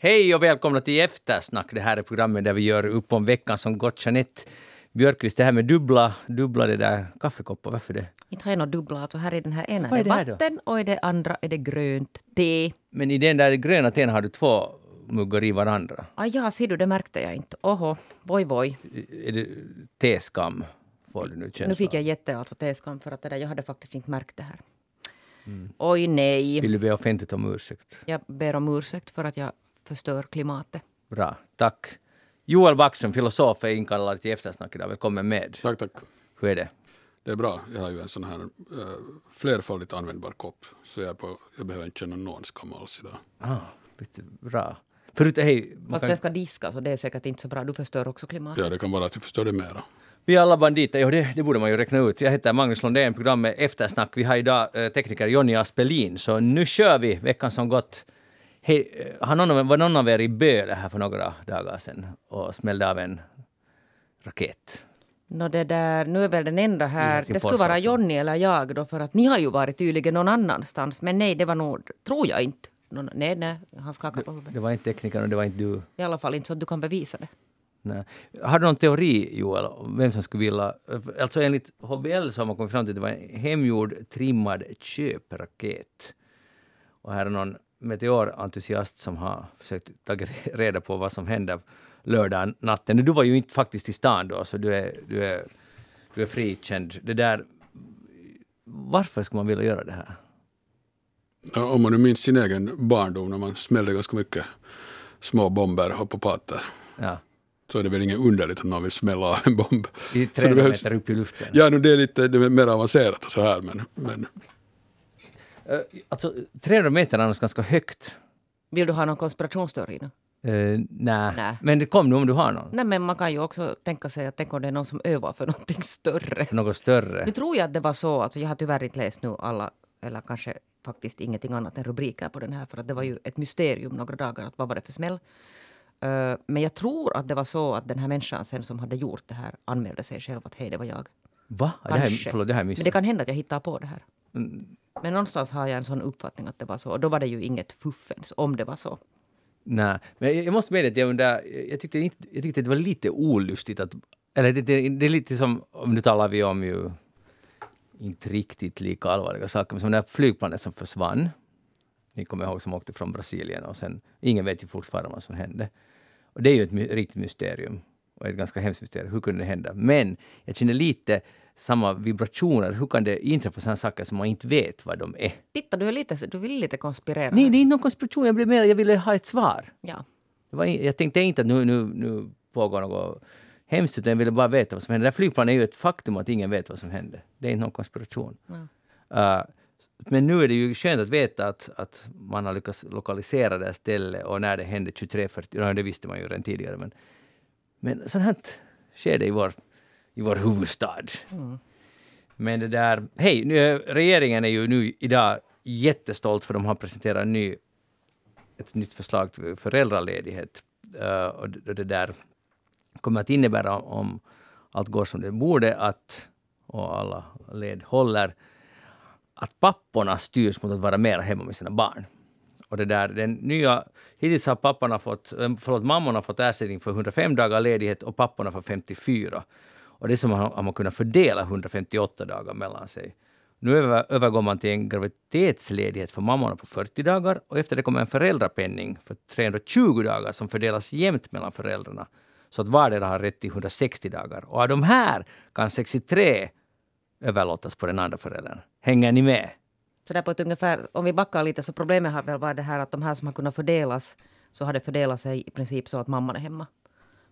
Hej och välkomna till Eftersnack. Det här är programmet där vi gör upp om veckan som gått. Jeanette Björkqvist, det här med dubbla, dubbla det där kaffekoppar, varför det? Inte har jag några dubbla. Alltså här i den här ena Vad är det här det då? vatten och i det andra är det grönt te. Men i den där gröna teen har du två muggar i varandra. Ah, ja, ser du, det märkte jag inte. Oho, voj voj. Är det teskam? Får du nu känslan Nu fick jag jätte alltså teskam för att det där, jag hade faktiskt inte märkt det här. Oj nej. Vill du be offentligt om ursäkt? Jag ber om ursäkt för att jag förstör klimatet. Bra, tack. Joel Backström, filosof, är inkallad till Eftersnack idag. Välkommen med. Tack, tack. Hur är det? Det är bra. Jag har ju en sån här uh, flerfaldigt användbar kopp. Så jag, på, jag behöver inte känna någon skam alls idag. Ah, lite bra. Förut, hej, man Fast kan- den ska diskas och det är säkert inte så bra. Du förstör också klimatet. Ja, det kan vara att jag förstår det mera. Vi är alla banditer, jo det, det borde man ju räkna ut. Jag heter Magnus Lundén, programmet Eftersnack. Vi har idag eh, tekniker Jonny Aspelin, så nu kör vi veckan som gått. Hej, har någon, var någon av er i Böle här för några dagar sedan och smällde av en raket? Nå, det där, nu är väl den enda här, det skulle vara alltså. Jonny eller jag då, för att ni har ju varit tydligen någon annanstans. Men nej, det var nog, tror jag inte. Nå, nej, nej, han skakar på huvudet. Det var inte teknikern och det var inte du. I alla fall inte så att du kan bevisa det. Nej. Har du någon teori, Joel, om vem som skulle vilja... Alltså enligt HBL så har man kommit fram till att det var en hemgjord trimmad köpraket. Och här är någon meteorentusiast som har försökt ta reda på vad som hände lördag natten. Du var ju inte faktiskt i stan då, så du är, du är, du är frikänd. Det där... Varför skulle man vilja göra det här? Ja, Om man nu minns sin egen barndom när man smällde ganska mycket små bomber och popater Ja, så är det väl inget underligt att någon vill smälla av en bomb. i Så det 300 behövs- meter upp i luften. Ja, nu det är lite det är mer avancerat och så här men, men Alltså, 300 meter är annars ganska högt. Vill du ha någon konspirationsteori nu? Uh, nej. Nej. Men det kom nu om du har någon. Nej, men man kan ju också tänka sig att tänk om det är någon som övar för någonting större. Något större. Nu tror jag att det var så, alltså jag har tyvärr inte läst nu alla, eller kanske faktiskt ingenting annat än rubriker på den här, för att det var ju ett mysterium några dagar, att vad var det för smäll? Eh, men jag tror att det var så att den här människan sen som hade gjort det här anmälde sig själv att hej, det var jag. Va? Det här, Kanske. förlåt, det här är Men det kan hända att jag hittar på det här. Mm. Men någonstans har jag en sån uppfattning att det var så. Och då var det ju inget fuffens om det var så. Nej, men jag, jag måste medge att jag undrar, jag tyckte, inte, jag tyckte det var lite olustigt att, eller det, det, det är lite som, nu talar vi om ju inte riktigt lika allvarliga saker, men som det här flygplanet som försvann. Ni kommer ihåg som åkte från Brasilien och sen, ingen vet ju fortfarande vad som hände. Och det är ju ett riktigt mysterium och ett ganska hemskt mysterium. Hur kunde det hända? Men jag känner lite samma vibrationer. Hur kan det inträffa sådana saker som man inte vet vad de är? Titta, du, är lite, du vill lite konspirera. Nej, det är inte någon konspiration. Jag, blev mer, jag ville ha ett svar. Ja. Var, jag tänkte inte att nu, nu, nu pågår något hemskt, utan jag ville bara veta vad som hände. Det här flygplanet är ju ett faktum att ingen vet vad som hände. Det är inte någon konspiration. Uh, men nu är det ju skönt att veta att, att man har lyckats lokalisera det här stället och när det hände 23.40, ja, det visste man ju redan tidigare. Men, men sånt här sker det i vår, i vår huvudstad. Men det där, hej, nu, är- regeringen är ju nu idag jättestolt för de har presenterat en ny ett nytt förslag till föräldraledighet. Eh, och det, det där kommer att innebära, om allt går som det borde, att, och alla led håller, att papporna styrs mot att vara mer hemma med sina barn. Och det där, den nya, hittills har papporna fått, eh, förlåt, mammorna fått ersättning för 105 dagar ledighet och papporna för 54. Och det är som om har man kunnat fördela 158 dagar mellan sig. Nu övergår man till en graviditetsledighet för mammorna på 40 dagar och efter det kommer en föräldrapenning för 320 dagar som fördelas jämnt mellan föräldrarna så att vardera har rätt till 160 dagar. Och av de här kan 63 överlåtas på den andra föräldern. Hänger ni med? Så där på ett ungefär, om vi backar lite så problemet har väl varit det här att de här som har kunnat fördelas så har det fördelat sig i princip så att mamman är hemma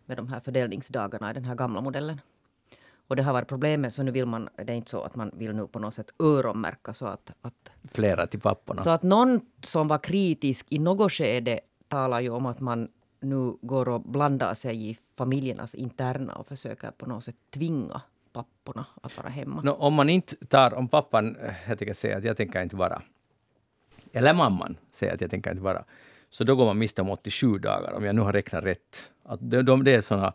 med de här fördelningsdagarna i den här gamla modellen. Och det har varit problemet så nu vill man, det är inte så att man vill nu på något sätt öronmärka så att, att Flera till papporna. så att någon som var kritisk i något skede talar ju om att man nu går och blandar sig i familjernas interna och försöker på något sätt tvinga papporna att vara hemma. Nå, om man inte tar, om pappan eh, jag tänker säga att jag tänker inte vara, eller mamman säger att jag tänker inte vara, så då går man miste om 87 dagar, om jag nu har räknat rätt. Att det, de, det är sådana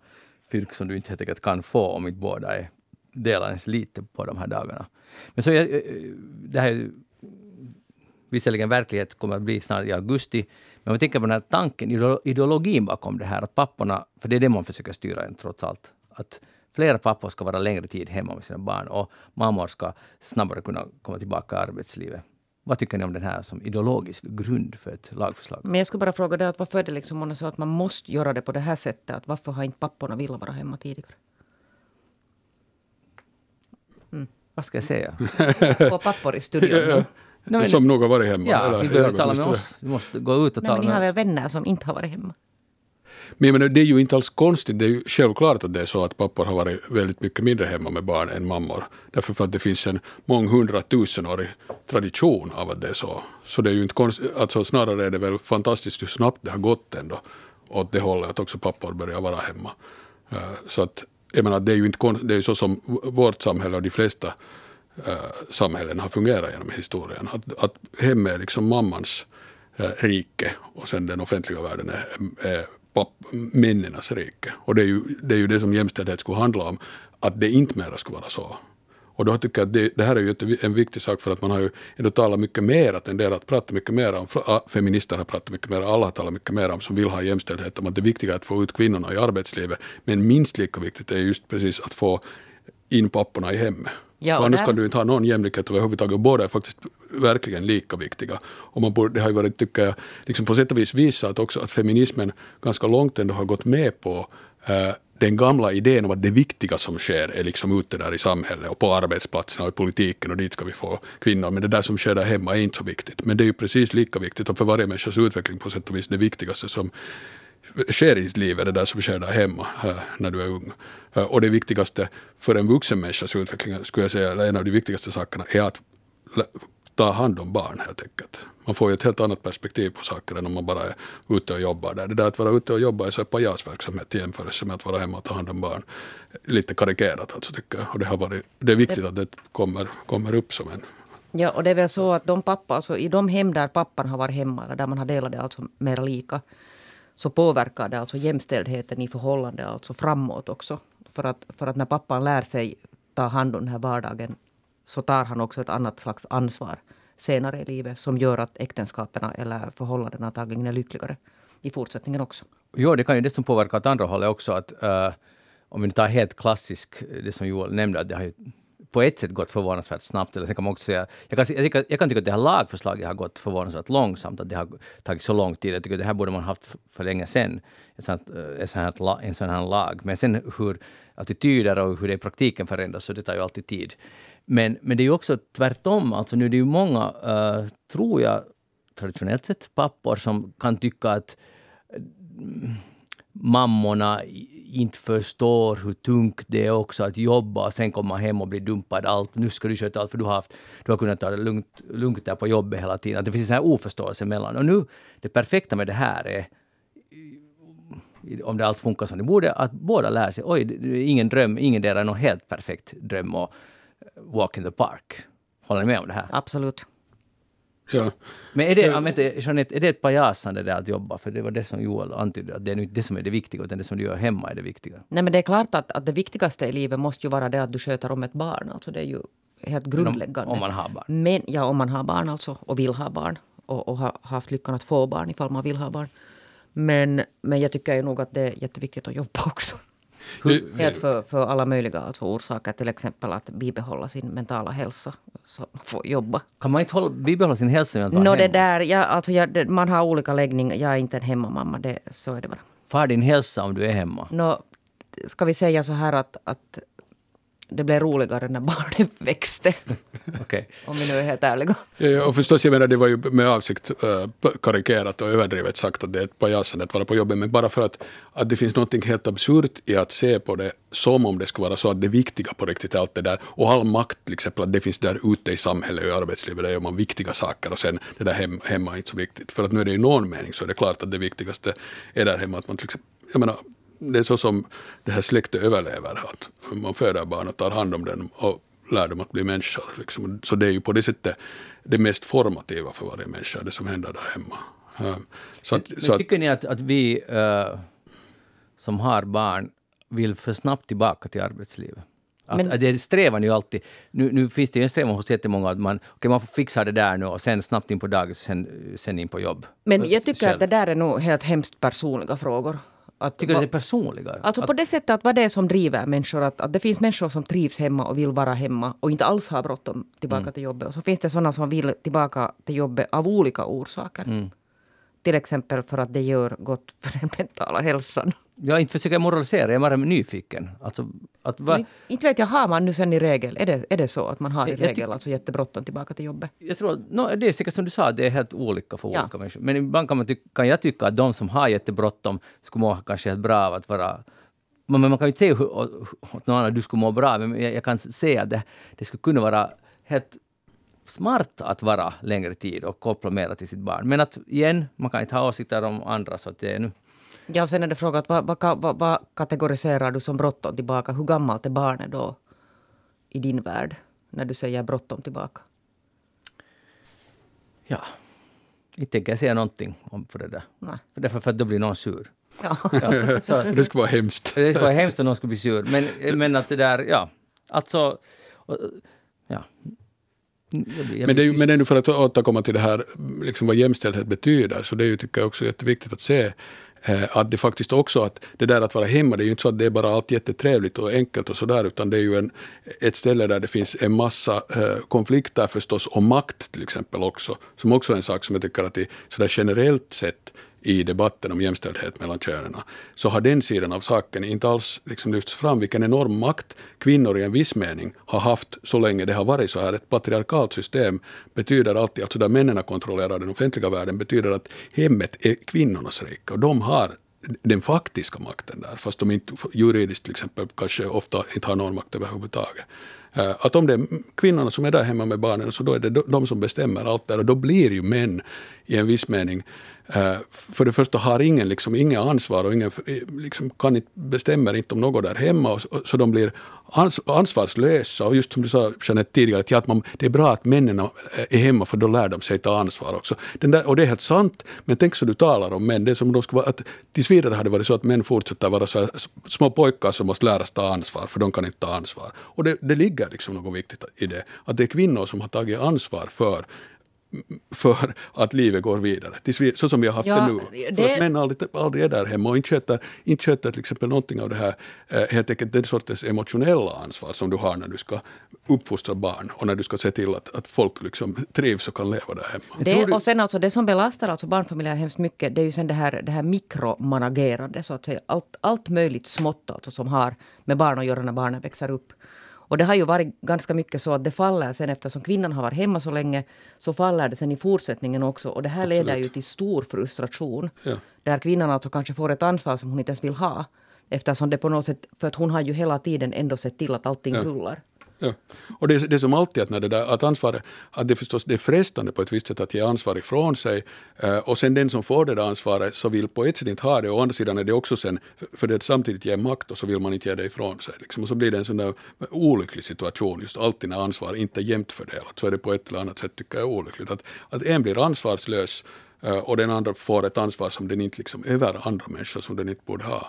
fyrk som du inte helt enkelt kan få om inte båda är delar ens lite på de här dagarna. Men så jag, eh, det här är visserligen verklighet kommer att bli snart i augusti, men om vi tänker på den här tanken, ideologin bakom det här, att papporna, för det är det man försöker styra trots allt, att flera pappor ska vara längre tid hemma med sina barn och mammor ska snabbare kunna komma tillbaka i arbetslivet. Vad tycker ni om den här som ideologisk grund för ett lagförslag? Men jag skulle bara fråga dig, att varför är det liksom så att man måste göra det på det här sättet? Att varför har inte papporna velat vara hemma tidigare? Mm. Vad ska jag säga? Två pappor i studion. No, som nog har varit hemma. Ja, eller, vi behöver tala med oss. Vi måste gå ut och tala med... Men ni har väl vänner som inte har varit hemma? Men menar, det är ju inte alls konstigt, det är ju självklart att det är så att pappor har varit väldigt mycket mindre hemma med barn än mammor. Därför för att det finns en månghundratusenårig tradition av att det är så. Så det är ju inte konstigt, alltså snarare är det väl fantastiskt hur snabbt det har gått ändå åt det hållet att också pappor börjar vara hemma. Eh, så att jag menar, det är ju inte konstigt, det är ju så som vårt samhälle och de flesta eh, samhällen har fungerat genom historien. Att, att hemmet är liksom mammans eh, rike och sen den offentliga världen är, är männenas rike. Och det är, ju, det är ju det som jämställdhet skulle handla om, att det inte mera skulle vara så. Och då tycker jag att det, det här är ju en viktig sak för att man har ju ändå talat mycket mer, tenderat att prata mycket mer om, feminister har pratat mycket mer, alla har talat mycket mer om som vill ha jämställdhet, om att det viktiga är att få ut kvinnorna i arbetslivet. Men minst lika viktigt är just precis att få in papporna i hemmet. Ja, För annars där... kan du inte ha någon jämlikhet överhuvudtaget. Båda är faktiskt verkligen lika viktiga. Och man borde, det har ju varit, tycker jag, liksom på sätt och vis visat också att feminismen ganska långt ändå har gått med på eh, den gamla idén om att det viktiga som sker är liksom ute där i samhället och på arbetsplatserna och i politiken och dit ska vi få kvinnor. Men det där som sker där hemma är inte så viktigt. Men det är ju precis lika viktigt och för varje människas utveckling på sätt och vis det viktigaste som sker i ditt liv är det där som sker där hemma äh, när du är ung. Äh, och det viktigaste för en vuxen människas utveckling, skulle jag säga, eller en av de viktigaste sakerna, är att ta hand om barn helt enkelt. Man får ju ett helt annat perspektiv på saker än om man bara är ute och jobbar där. Det där att vara ute och jobba är så pajasverksamhet i jämförelse med att vara hemma och ta hand om barn. Lite karikerat alltså tycker jag. Och det, har varit, det är viktigt att det kommer, kommer upp som en Ja, och det är väl så att de pappa, alltså i de hem där pappan har varit hemma, där man har delat det alltså mer lika, så påverkar det alltså jämställdheten i förhållande alltså framåt också. För att, för att när pappan lär sig ta hand om den här vardagen så tar han också ett annat slags ansvar senare i livet som gör att äktenskapen eller förhållandena antagligen är lyckligare i fortsättningen också. Jo, det kan ju det som påverkar åt andra hållet också. att uh, Om vi tar helt klassisk, det som Joel nämnde, att det har ju på ett sätt gått förvånansvärt snabbt. Eller sen kan man också säga, jag, kan, jag, kan, jag kan tycka att det här lagförslaget har gått förvånansvärt långsamt, att det har tagit så lång tid. Jag tycker att det här borde man haft för länge sedan, en sån, här, eh, en sån här lag. Men sen hur attityder och hur det i praktiken förändras, så det tar ju alltid tid. Men, men det är ju också tvärtom, alltså nu är det ju många, uh, tror jag, traditionellt sett pappor som kan tycka att uh, mammorna inte förstår hur tungt det är också att jobba och sen komma hem och bli dumpad allt. Nu ska du sköta allt för du har, haft, du har kunnat ta det lugnt, lugnt där på jobbet hela tiden. Att det finns en här oförståelse mellan. Och nu, det perfekta med det här är om det allt funkar som det borde, att båda lär sig. Oj, ingen dröm, ingen där är någon helt perfekt dröm och walk in the park. Håller ni med om det här? Absolut. Ja. Men är det, ja. Inte, Jeanette, är det ett pajasande där att jobba? För det var det som Joel antydde, att det är inte det som är det viktiga, utan det som du gör hemma är det viktiga. Nej, men det är klart att, att det viktigaste i livet måste ju vara det att du sköter om ett barn. Alltså det är ju helt grundläggande. Om, om, man har barn? Men, ja, om man har barn alltså, och vill ha barn. Och, och har haft lyckan att få barn ifall man vill ha barn. Men, men jag tycker ju nog att det är jätteviktigt att jobba också. Helt för, för alla möjliga alltså orsaker. Till exempel att bibehålla sin mentala hälsa. Så får jobba. Kan man inte hålla, bibehålla sin hälsa no, det där, ja, alltså, ja, det, Man har olika läggning. Jag är inte en hemmamamma. Det, så är det bara. Far din hälsa om du är hemma? No, ska vi säga så här att, att det blev roligare när barnet växte. okay. Om vi nu är helt ärliga. Ja, och förstås, jag menar, det var ju med avsikt äh, karikerat och överdrivet sagt att det är ett pajasande att vara på jobbet, men bara för att, att det finns något helt absurt i att se på det som om det skulle vara så att det viktiga på riktigt är allt det där, och all makt till exempel, att det finns där ute i samhället och i arbetslivet, där gör man viktiga saker och sen det där hem, hemma är inte så viktigt. För att nu är det i någon mening så är det klart att det viktigaste är där hemma, att man till exempel, jag menar, det är så som det här släktet överlever. Att man föder barn och tar hand om den och lär dem att bli människor. Liksom. Så det är ju på det sättet det mest formativa för varje människa, det som händer där hemma. Så att, men, så tycker ni att, att vi uh, som har barn vill för snabbt tillbaka till arbetslivet? Att, Men- att det strävan ju alltid. Nu, nu finns det ju en strävan hos jättemånga att man, okay, man får fixa det där nu och sen snabbt in på dagis och sen, sen in på jobb. Men jag tycker Själv. att det där är nog helt hemskt personliga frågor. Att, Tycker du det är personligare? Alltså att, på det sättet att vad det är som driver människor. Att, att det finns människor som trivs hemma och vill vara hemma och inte alls har bråttom tillbaka Mm. till jobbet. Och så finns det sådana som vill tillbaka till jobbet av olika orsaker. Mm. Till exempel för att det gör gott för den mentala hälsan. Jag inte försöker moralisera, jag är bara nyfiken. Alltså, att va, Men Inte vet jag, har man nu sen i regel, är det, är det så att man har i Jag- regel alltså jättebråttom tillbaka till jobbet? jag tror, no, det är säkert som du sa, det är helt olika för Ja. olika människor. Men ibland kan, man tycka, kan jag tycka att de som har jättebråttom skulle må kanske helt bra av att vara men man kan ju inte säga åt någon annan du skulle må bra, men jag, jag kan se att det, det skulle kunna vara helt smart att vara längre tid och koppla mera till sitt barn. Men att igen, man kan inte ha åsikter om andra, så att det är nu... Ja, och sen är det frågan, att vad, vad, vad, vad kategoriserar du som bråttom tillbaka? Hur gammalt är barnet då i din värld? När du säger bråttom tillbaka. Ja, inte tänker jag säga någonting om för det där. Nej. För därför för att då blir någon sur. Ja. Ja, så, Det skulle vara hemskt. Det skulle vara hemskt om någon skulle bli sur. Men, men att det där, ja. Alltså, ja. Jag blir- jag Men det, är, men nu för att återkomma till det här liksom vad jämställdhet betyder, så det är ju, tycker jag också jätteviktigt att se Eh, att det faktiskt också att det där att vara hemma, det är ju inte så att det är bara allt jättetrevligt och enkelt och sådär, utan det är ju en, ett ställe där det finns en massa eh, konflikter förstås, och makt till exempel också, som också är en sak som jag tycker att det sådär generellt sett i debatten om jämställdhet mellan könen, så har den sidan av saken inte alls liksom lyfts fram, vilken enorm makt kvinnor i en viss mening har haft så länge det har varit så här. Ett patriarkalt system betyder alltid, alltså där männen kontrollerar den offentliga världen, betyder att hemmet är kvinnornas rike och de har den faktiska makten där, fast de inte juridiskt till exempel kanske ofta inte har någon makt överhuvudtaget. Eh, att om det är kvinnorna som är där hemma med barnen, så då är det de- som bestämmer allt där och då blir ju män i en viss mening Eh, för det första har ingen, liksom, ingen ansvar och ingen eh, liksom, kan inte, bestämmer inte om något där hemma och, och, så de blir ans, ansvarslösa och just som du sa Jeanette tidigare, att, ja, att man, det är bra att männen är hemma för då lär de sig ta ansvar också. Den där, och det är helt sant, men tänk så du talar om män, det är som de ska vara, att tills vidare har det varit så att män fortsätter vara så här, små pojkar som måste läras ta ansvar, för de kan inte ta ansvar. Och det, det ligger liksom något viktigt i det, att det är kvinnor som har tagit ansvar för för att livet går vidare. Vi, så som vi har haft Ja, det nu. det- För att män aldrig, aldrig är där hemma och inte sköter, inte sköter till exempel någonting av det här, eh, helt enkelt den sortens emotionella ansvar som du har när du ska uppfostra barn och när du ska se till att, att folk liksom trivs och kan leva där hemma. Det, du- och sen alltså det som belastar alltså barnfamiljer hemskt mycket, det är ju sen det här, det här mikromanagerande, så att säga. Allt, allt möjligt smått alltså, som har med barn att göra när barnen växer upp. Och det har ju varit ganska mycket så att det faller sen eftersom kvinnan har varit hemma så länge, så faller det sen i fortsättningen också. Och det här leder ju till stor frustration. Ja. Där kvinnan alltså kanske får ett ansvar som hon inte ens vill ha. Eftersom det på något sätt, för att hon har ju hela tiden ändå sett till att allting Ja. rullar. Ja. Och det, det är som alltid att när det där, att ansvar, att det förstås det är frestande på ett visst sätt att ge ansvar ifrån sig eh, och sen den som får det där ansvaret så vill på ett sätt inte ha det och å andra sidan är det också sen, för- det samtidigt ger makt och så vill man inte ge det ifrån sig. Liksom. Och så blir det en sån där olycklig situation just alltid när ansvar inte är jämnt fördelat så är det på ett eller annat sätt tycker jag olyckligt. Att, att en blir ansvarslös eh, och den andra får ett ansvar som den inte liksom över andra människor som den inte borde ha.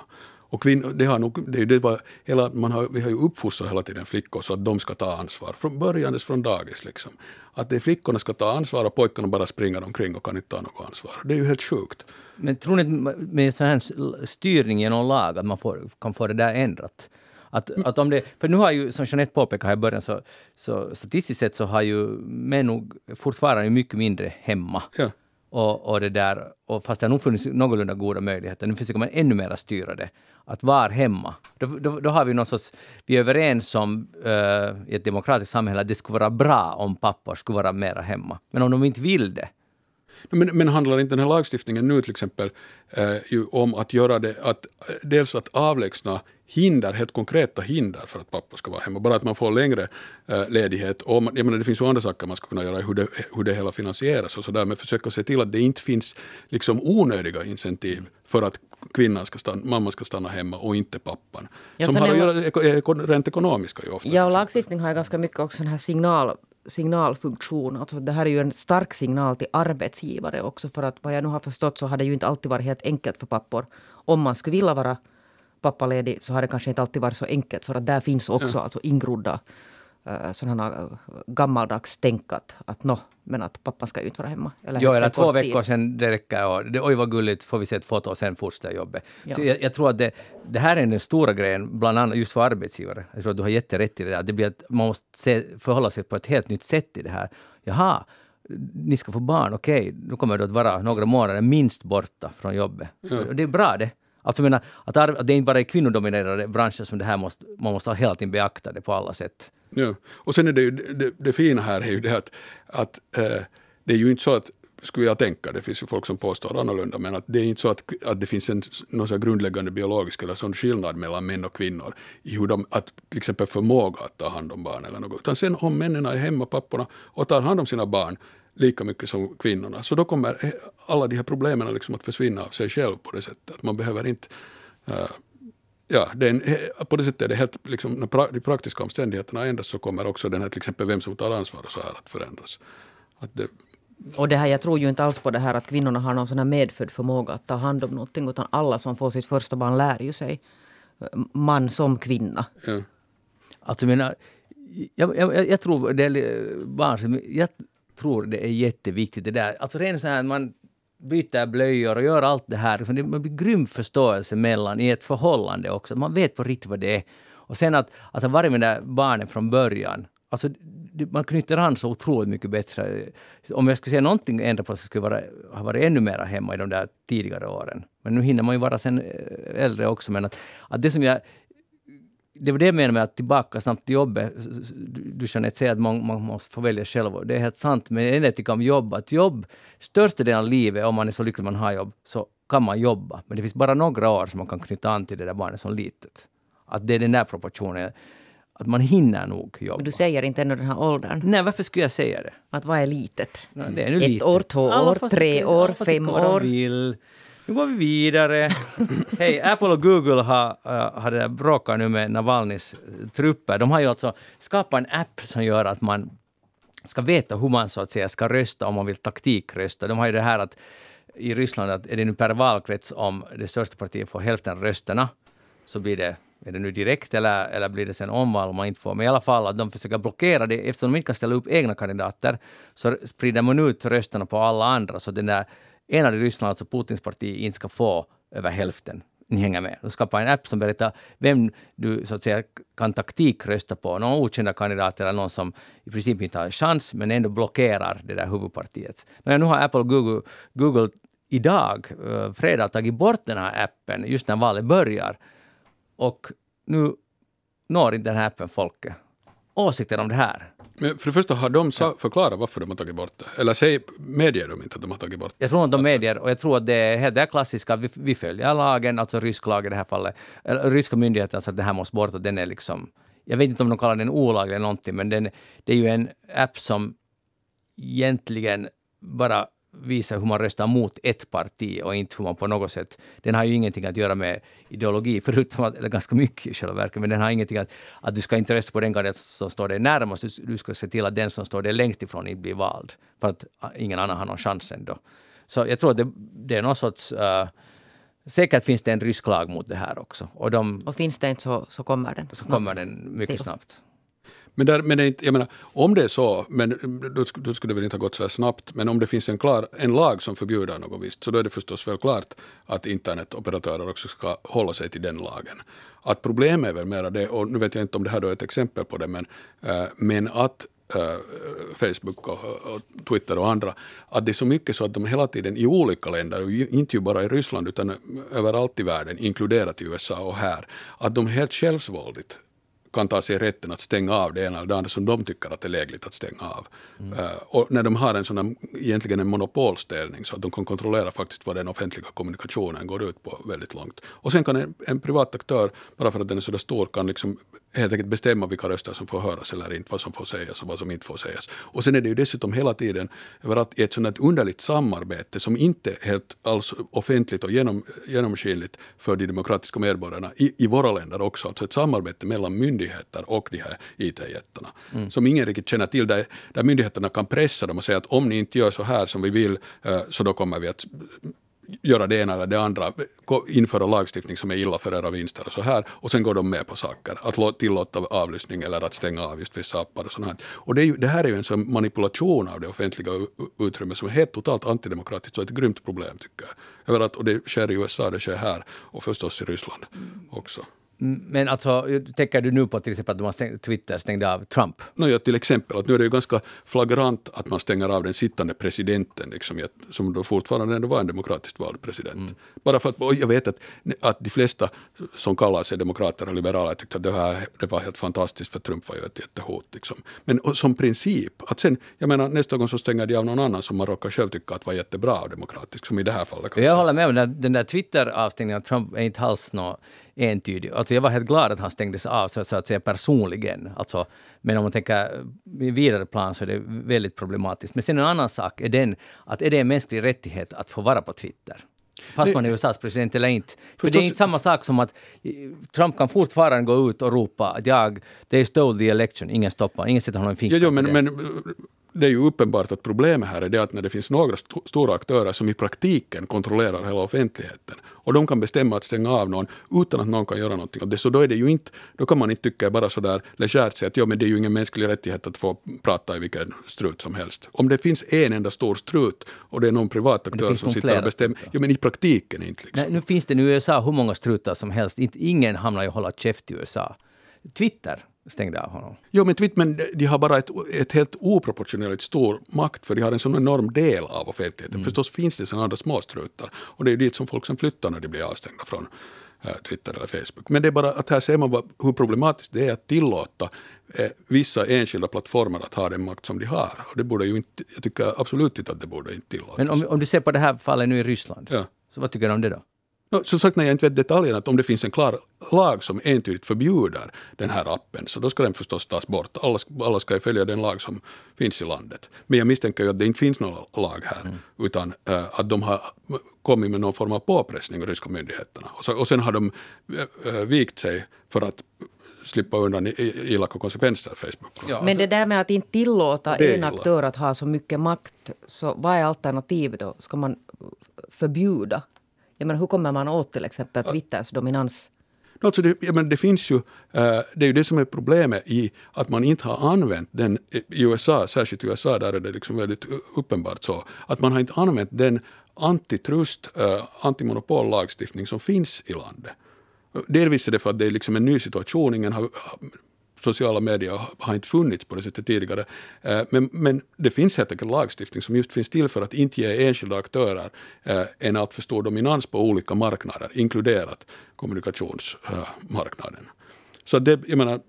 Och kvinnor, det har nog, det, det var hela, man har, vi har ju uppfostrat hela tiden flickor så att de ska ta ansvar, från början från dagis. Liksom. Att det är flickorna ska ta ansvar och pojkarna bara springer omkring och kan inte ta något ansvar. Det är ju helt sjukt. Men tror ni inte med sån här styrning genom lag att man får, kan få det där ändrat? Att, att om det, för nu har ju, som Jeanette påpekade här i början, så, så statistiskt sett så har ju män nog fortfarande mycket mindre hemma. Ja. Och, och det där, och fast det har nog funnits någorlunda goda möjligheter, nu försöker man ännu mer styra det. Att vara hemma. Då, då, då har vi någon sorts, vi är överens om uh, i ett demokratiskt samhälle att det skulle vara bra om pappor skulle vara mera hemma. Men om de inte vill det, Men, men handlar inte den här lagstiftningen nu till exempel eh, ju om att göra det, att, eh, dels att avlägsna hinder, helt konkreta hinder för att pappa ska vara hemma, bara att man får längre eh, ledighet. Och man, jag menar, det finns ju andra saker man ska kunna göra, hur det, hur det hela finansieras och sådär, men försöka se till att det inte finns liksom onödiga incentiv för att kvinnan ska stanna, mamman ska stanna hemma och inte pappan. Ja, som har att göra eko, eko, rent ekonomiska ju ofta. Ja, och lagstiftning har ju ganska mycket också sån här signal, signalfunktion. Alltså det här är ju en stark signal till arbetsgivare också. För att vad jag nu har förstått så har det ju inte alltid varit helt enkelt för pappor om man skulle vilja vara pappaledig så har det kanske inte alltid varit så enkelt för att där finns också ja. alltså ingrodda uh, sådana uh, gammaldags tänk att, att no, men att pappa ska ju inte vara hemma. Eller jo, eller två veckor sen det räcker och det, oj vad gulligt, får vi se ett foto och sen fortsätter jobbet. Ja. Så jag, jag, tror att det, det här är den stora grejen, bland annat just för arbetsgivare. Jag tror att du har jätterätt i det där. Det blir att man måste se, förhålla sig på ett helt nytt sätt i det här. Jaha, ni ska få barn, okej, okay, då kommer du att vara några månader minst borta från jobbet. Mm. Det är bra det. Alltså menar, att, att det är inte bara i kvinnodominerade branscher som det här måste, man måste hela tiden beakta det på alla sätt. Ja. Och sen är det ju det, det fina här är ju det att, att äh, det är ju inte så att skulle jag tänka, det finns ju folk som påstår annorlunda, men att det är inte så att, att det finns en någon så grundläggande biologisk eller sån skillnad mellan män och kvinnor i hur de, att till exempel förmåga att ta hand om barn eller något. Utan sen om männen är hemma, papporna, och tar hand om sina barn lika mycket som kvinnorna, så då kommer alla de här problemen liksom att försvinna av sig själv på det sättet. Att man behöver inte uh, ja, det en, på det sättet är det helt, liksom, när de praktiska omständigheterna ändras så kommer också den här, till exempel vem som tar ansvar och så här att förändras. Att det, och det här, jag tror ju inte alls på det här att kvinnorna har någon sån här medfödd förmåga att ta hand om någonting, utan alla som får sitt första barn lär ju sig. Man som kvinna. Ja. Alltså, menar, jag, jag, jag tror det är barn, jag tror det är jätteviktigt det där. Alltså rent så här man byter blöjor och gör allt det här. Liksom det blir grym förståelse mellan i ett förhållande också. Man vet på riktigt vad det är. Och sen att, att ha varit med det där barnet från början. Alltså, man knyter an så otroligt mycket bättre. Om jag skulle säga någonting ändra på så skulle jag ha varit ännu mer hemma i de där tidigare åren. Men nu hinner man ju vara sen eh, äldre också. Men att, att det som jag det var det jag menade med att tillbaka snabbt till jobbet. Du Jeanette säger att man, man måste få välja själv. Det är helt sant. Men det jag tycker om jobb, att jobb, största delen av livet, om man är så lycklig man har jobb, så kan man jobba. Men det finns bara några år som man kan knyta an till det där barnet som litet. Att det är den där proportionen. Att man hinner nog jobba. Men du säger inte ännu den här åldern? Nej, varför skulle jag säga det? Att vad är litet? Ja, det är nu Ett litet. år, två år, tre år, fem år? Nu går vi vidare. Hej, Apple och Google har, uh, har bråkat nu med Navalnys eh, trupper. De har ju alltså skapat en app som gör att man ska veta hur man så att säga ska rösta om man vill taktikrösta. De har ju det här att i Ryssland att är det nu per valkrets om det största partiet får hälften rösterna så blir det är det nu direkt eller, eller blir det sen omval om man inte får? Men i alla fall att de försöker blockera det. Eftersom de inte kan ställa upp egna kandidater så sprider man ut rösterna på alla andra. Så den där enade Ryssland, alltså Putins parti, inte ska få över hälften. Ni hänger med. De skapar en app som berättar vem du så att säga kan taktikrösta på. Någon okända kandidat eller någon som i princip inte har en chans men ändå blockerar det där huvudpartiet. Men nu har Apple och Google, Google idag, eh, fredag, tagit bort den här appen just när valet börjar. Och nu når inte den här appen folket. Åsikter om det här? Men för det första, har de förklarat varför de har tagit bort det? Eller säg, medger de inte att de har tagit bort det? Jag tror att de medger, och jag tror att det är det klassiska, vi, vi följer lagen, alltså rysk lag i det här fallet, eller ryska myndigheter sa att det här måste bort och den är liksom, jag vet inte om de kallar den olaglig eller någonting, men den, det är ju en app som egentligen bara visar hur man röstar mot ett parti och inte hur man på något sätt... Den har ju ingenting att göra med ideologi, förutom att, eller ganska mycket i själva verket, men den har ingenting att... Att du ska inte rösta på den kandidat som står dig närmast, du, du ska se till att den som står dig längst ifrån inte blir vald, för att ah, ingen annan har någon chans ändå. Så jag tror att det, det är någon sorts... Uh, Säkert finns det en rysk lag mot det här också. Och, de, och finns det inte så, så kommer den snabbt. Så kommer den mycket snabbt. Men, där, men det jag menar, om det är så, men mm, då, då skulle det väl inte ha gått så här snabbt, men om det finns en, klar, en lag som förbjuder något visst, så då är det förstås väl klart att internetoperatörer också ska hålla sig till den lagen. Att problemet är väl mera det, och nu vet jag inte om det här då är ett exempel på det, men, äh, men att äh, Facebook och, och, Twitter och andra, att det är så mycket så att de hela tiden i olika länder, och inte ju bara i Ryssland utan överallt i världen, inkluderat i USA och här, att de helt självsvåldigt kan ta sig rätten att stänga av det ena eller det andra som de tycker att det är lägligt att stänga av. Mm. Uh, och när de har en sån här, egentligen en monopolställning så att de kan kontrollera faktiskt vad den offentliga kommunikationen går ut på väldigt långt. Och sen kan en, en privat aktör, bara för att den är så stor, kan liksom helt enkelt bestämma vilka röster som får höras eller inte, vad som får sägas och vad som inte får sägas. Och sen är det ju dessutom hela tiden överallt i ett sådant underligt samarbete som inte är helt alls offentligt och genom, genomskinligt för de demokratiska medborgarna i, i våra länder också. Alltså ett samarbete mellan myndigheter och de här IT-jättarna. Mm. Som ingen riktigt känner till, där, där myndigheterna kan pressa dem och säga att om ni inte gör så här som vi vill, eh, så då kommer vi att göra det ena eller det andra, införa lagstiftning som är illa för era vinster och så här, och sen går de med på saker. Att tillåta avlyssning eller att stänga av just vissa appar och sånt här. Och det, är ju, det här är ju en sån manipulation av det offentliga utrymmet som är helt totalt antidemokratiskt och ett grymt problem tycker jag. att, och det sker i USA, det sker här och förstås i Ryssland också. Mm, Men alltså, tänker du nu på till exempel att de har stängt, Twitter stängde av Trump? No, ja, till exempel, att nu är det ju ganska flagrant att man stänger av den sittande presidenten, liksom, som då fortfarande ändå var en demokratiskt vald president. Bara för att, jag vet att, att de flesta som kallar sig demokrater och liberaler tyckte att det, här, det var helt fantastiskt för Trump var ju ett jättehot. Liksom. Men som princip, att sen, jag menar nästa gång så stänger de av någon annan som man råkar själv tycka att var jättebra och demokratisk, som i det här fallet kanske. Jag håller med om den, där Twitter-avstängningen av Trump är inte alls nå entydig. Alltså jag var helt glad att han stängdes av så, så att säga personligen. Alltså, men om man tänker i vidare plan så är det väldigt problematiskt. Men sen en annan sak är den att är det en mänsklig rättighet att få vara på Twitter? Fast man är USAs president eller inte. För det är inte samma sak som att eh, Trump kan fortfarande gå ut och ropa att jag, they stole the election, ingen stoppar, ingen sätter honom i Jo, finkan jo, för men, men det är ju uppenbart att problemet här är det att när det finns några st stora aktörer som i praktiken kontrollerar hela offentligheten och de kan bestämma att stänga av någon utan att någon kan göra någonting åt det, så då är det ju inte, då kan man inte tycka bara sådär legärt säga att ja, men det är ju ingen mänsklig rättighet att få prata i vilken strut som helst. Om det finns en enda stor strut och det är någon privat aktör som sitter och bestämmer, ja men i praktiken inte liksom. Nej, nu finns det i USA hur många strutar som helst. Inte, ingen hamnar ju och hålla käft i USA. Twitter stängde av honom. Jo, men men de har bara ett, ett helt oproportionerligt stor makt, för de har en sån enorm del av offentligheten. Mm. Förstås finns det sådana andra småstrutar, och det är ju dit som folk som flyttar när de blir avstängda från eh, Twitter eller Facebook. Men det är bara att här ser man vad, hur problematiskt det är att tillåta eh, vissa enskilda plattformar att ha den makt som de har. Och det borde ju inte, jag tycker absolut inte att det borde inte tillåtas. Men om, om du ser på det här fallet nu i Ryssland, Ja. så vad tycker du om det då? No, som sagt, när jag inte vet detaljerna, att om det finns en klar lag som entydigt förbjuder den här appen, så då ska den förstås tas bort. Alla, alla ska ju följa den lag som finns i landet. Men jag misstänker ju att det inte finns någon lag här, utan eh, att de har kommit med någon form av påpressning, ryska myndigheterna. Och, så, och sen har de eh, vikt sig för att slippa undan elaka konsekvenser, Facebook. Ja, Men det där med att inte tillåta en illa. aktör att ha så mycket makt, så vad är alternativet då? Ska man förbjuda? Jag menar, hur kommer man åt till exempel Twitters dominans? Alltså det, menar, det finns ju, eh, det är ju det som är problemet i att man inte har använt den i USA, särskilt i USA där är det liksom väldigt uppenbart så, att man har inte använt den antitrust, uh, antimonopollagstiftning som finns i landet. Delvis är det för att det är liksom en ny situation, ingen har, sociala medier har inte funnits på det sättet tidigare. Eh, men, men det finns helt enkelt lagstiftning som just finns till för att inte ge enskilda aktörer eh, en alltför stor dominans på olika marknader, inkluderat kommunikationsmarknaden. Eh, Så det, jag menar,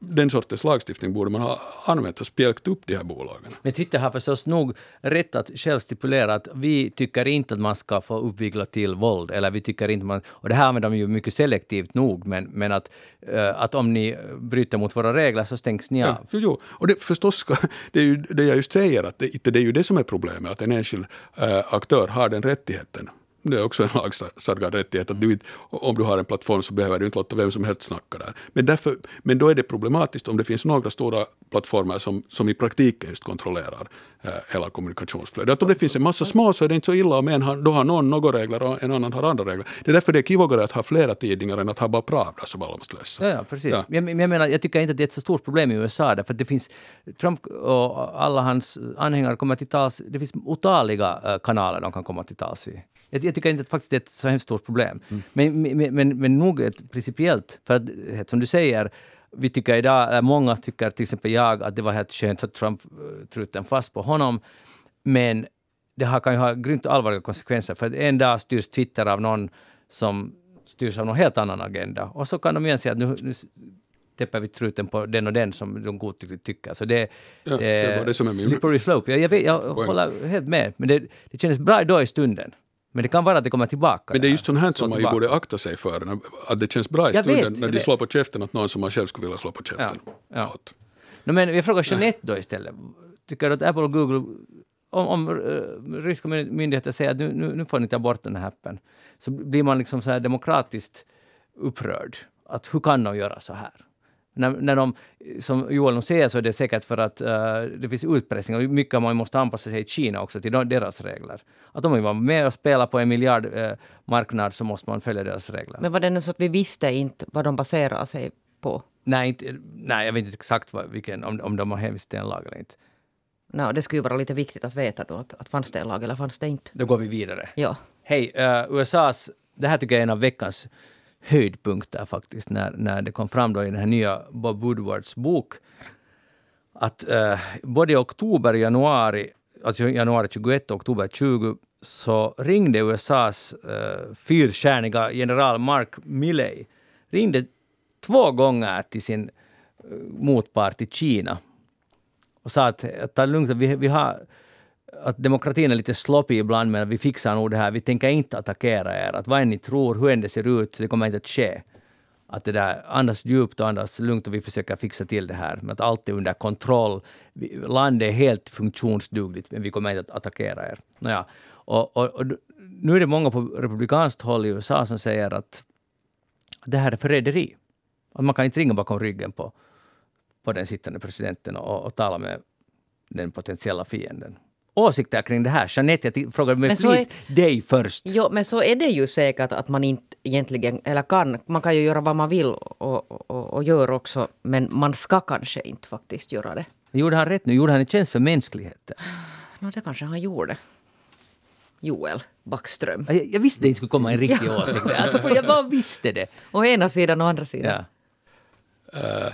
den sortens lagstiftning borde man ha använt och spjälkt upp de här bolagen. Men Twitter har förstås nog rätt att själv stipulera att vi tycker inte att man ska få uppvigla till våld, eller vi tycker inte man... Och det här använder de ju mycket selektivt nog, men, men att, eh, att om ni bryter mot våra regler så stängs ni av. Ja, jo, jo. Och det, förstås ska, det är ju det jag just säger, att det, det är ju det som är problemet, att en enskild äh, aktör har den rättigheten. Det är också en lagstadgad rättighet. Att du, om du har en plattform så behöver du inte låta vem som helst snacka där. Men, därför, men då är det problematiskt om det finns några stora plattformar som, som i praktiken just kontrollerar eh, hela kommunikationsflödet. Att om det finns en massa små så är det inte så illa om en har, då har någon några regler och en annan har andra regler. Det är därför det är kivogare att ha flera tidningar än att ha bara Pravda som alla måste läsa. Ja, ja precis. Ja. Jag, jag menar, jag tycker inte att det är ett så stort problem i USA, därför att det finns... Trump och alla hans anhängare kommer till tals... Det finns otaliga eh, kanaler de kan komma till tals i. Jag, jag tycker inte att faktiskt det är ett så hemskt stort problem. Men, men, men, men nog principiellt, för att eh, som du säger, vi tycker idag, eller många tycker, till exempel jag, att det var helt skönt att Trump uh, truten fast på honom. Men det här kan ju ha grymt allvarliga konsekvenser, för en dag styrs Twitter av någon som styrs av någon helt annan agenda. Och så kan de igen säga att nu, nu täpper vi truten på den och den som de godtyckligt tycker. Så det, Ja, det var det som är slippery slope. Jag, jag, jag håller helt med, men det, det kändes bra då i stunden. Men det kan vara att det kommer tillbaka. Men det är just sånt här som man tillbaka. borde akta sig för. Att det känns bra i Jag stunden vet, när de vet. slår på käften åt någon som man själv skulle vilja slå på käften Ja, ja. åt. No, men jag frågar Jeanette då istället. Tycker du att Apple och Google, om, om uh, ryska myn- myndigheter säger att nu, nu, nu får ni ta bort den här appen, så blir man liksom så här demokratiskt upprörd. Att hur kan de göra så här? När, när de, som Joel säger så är det säkert för att uh, det finns utpressning och mycket man måste anpassa sig i Kina också till deras regler. Att om man vara med och spela på en miljardmarknad uh, så måste man följa deras regler. Men var det nu så att vi visste inte vad de baserar sig på? Nej, inte, nej jag vet inte exakt vad, vilken, om, om de har hänvisat till en lag eller inte. No, det skulle ju vara lite viktigt att veta då, att, att fanns det en lag eller fanns det inte. Då går vi vidare. Ja. Hej, uh, USAs, det här tycker jag är en av veckans höjdpunkter faktiskt, när, när det kom fram då i den här nya Bob Woodwards bok, att eh, både i oktober och januari, alltså januari 21 och oktober 20, så ringde USAs eh, fyrstjärniga general Mark Milley, ringde två gånger till sin eh, motpart i Kina och sa att, att ta lugnt, vi, vi har att demokratin är lite sloppy ibland, men vi fixar nog det här. Vi tänker inte attackera er. Att vad än ni tror, hur än det ser ut, så det kommer inte att ske. Att det där, andas djupt och andas lugnt och vi försöker fixa till det här. Men att allt är under kontroll. landet är helt funktionsdugligt, men vi kommer inte att attackera er. Naja. Och, och, och, nu är det många på republikanskt håll i USA som säger att det här är förräderi. Att man kan inte ringa bakom ryggen på, på den sittande presidenten och, och tala med den potentiella fienden åsikter kring det här? Jeanette, jag frågar med flit är, dig först. Jo, men så är det ju säkert att man inte egentligen, eller kan, man kan ju göra vad man vill och, och, och gör också, men man ska kanske inte faktiskt göra det. Gjorde han rätt nu? Gjorde han en tjänst för mänskligheten? No, det kanske han gjorde. Joel Backström. Jag, jag visste det skulle komma en riktig åsikt. Alltså, jag bara visste det. Å ena sidan och andra sidan. Ja. Uh,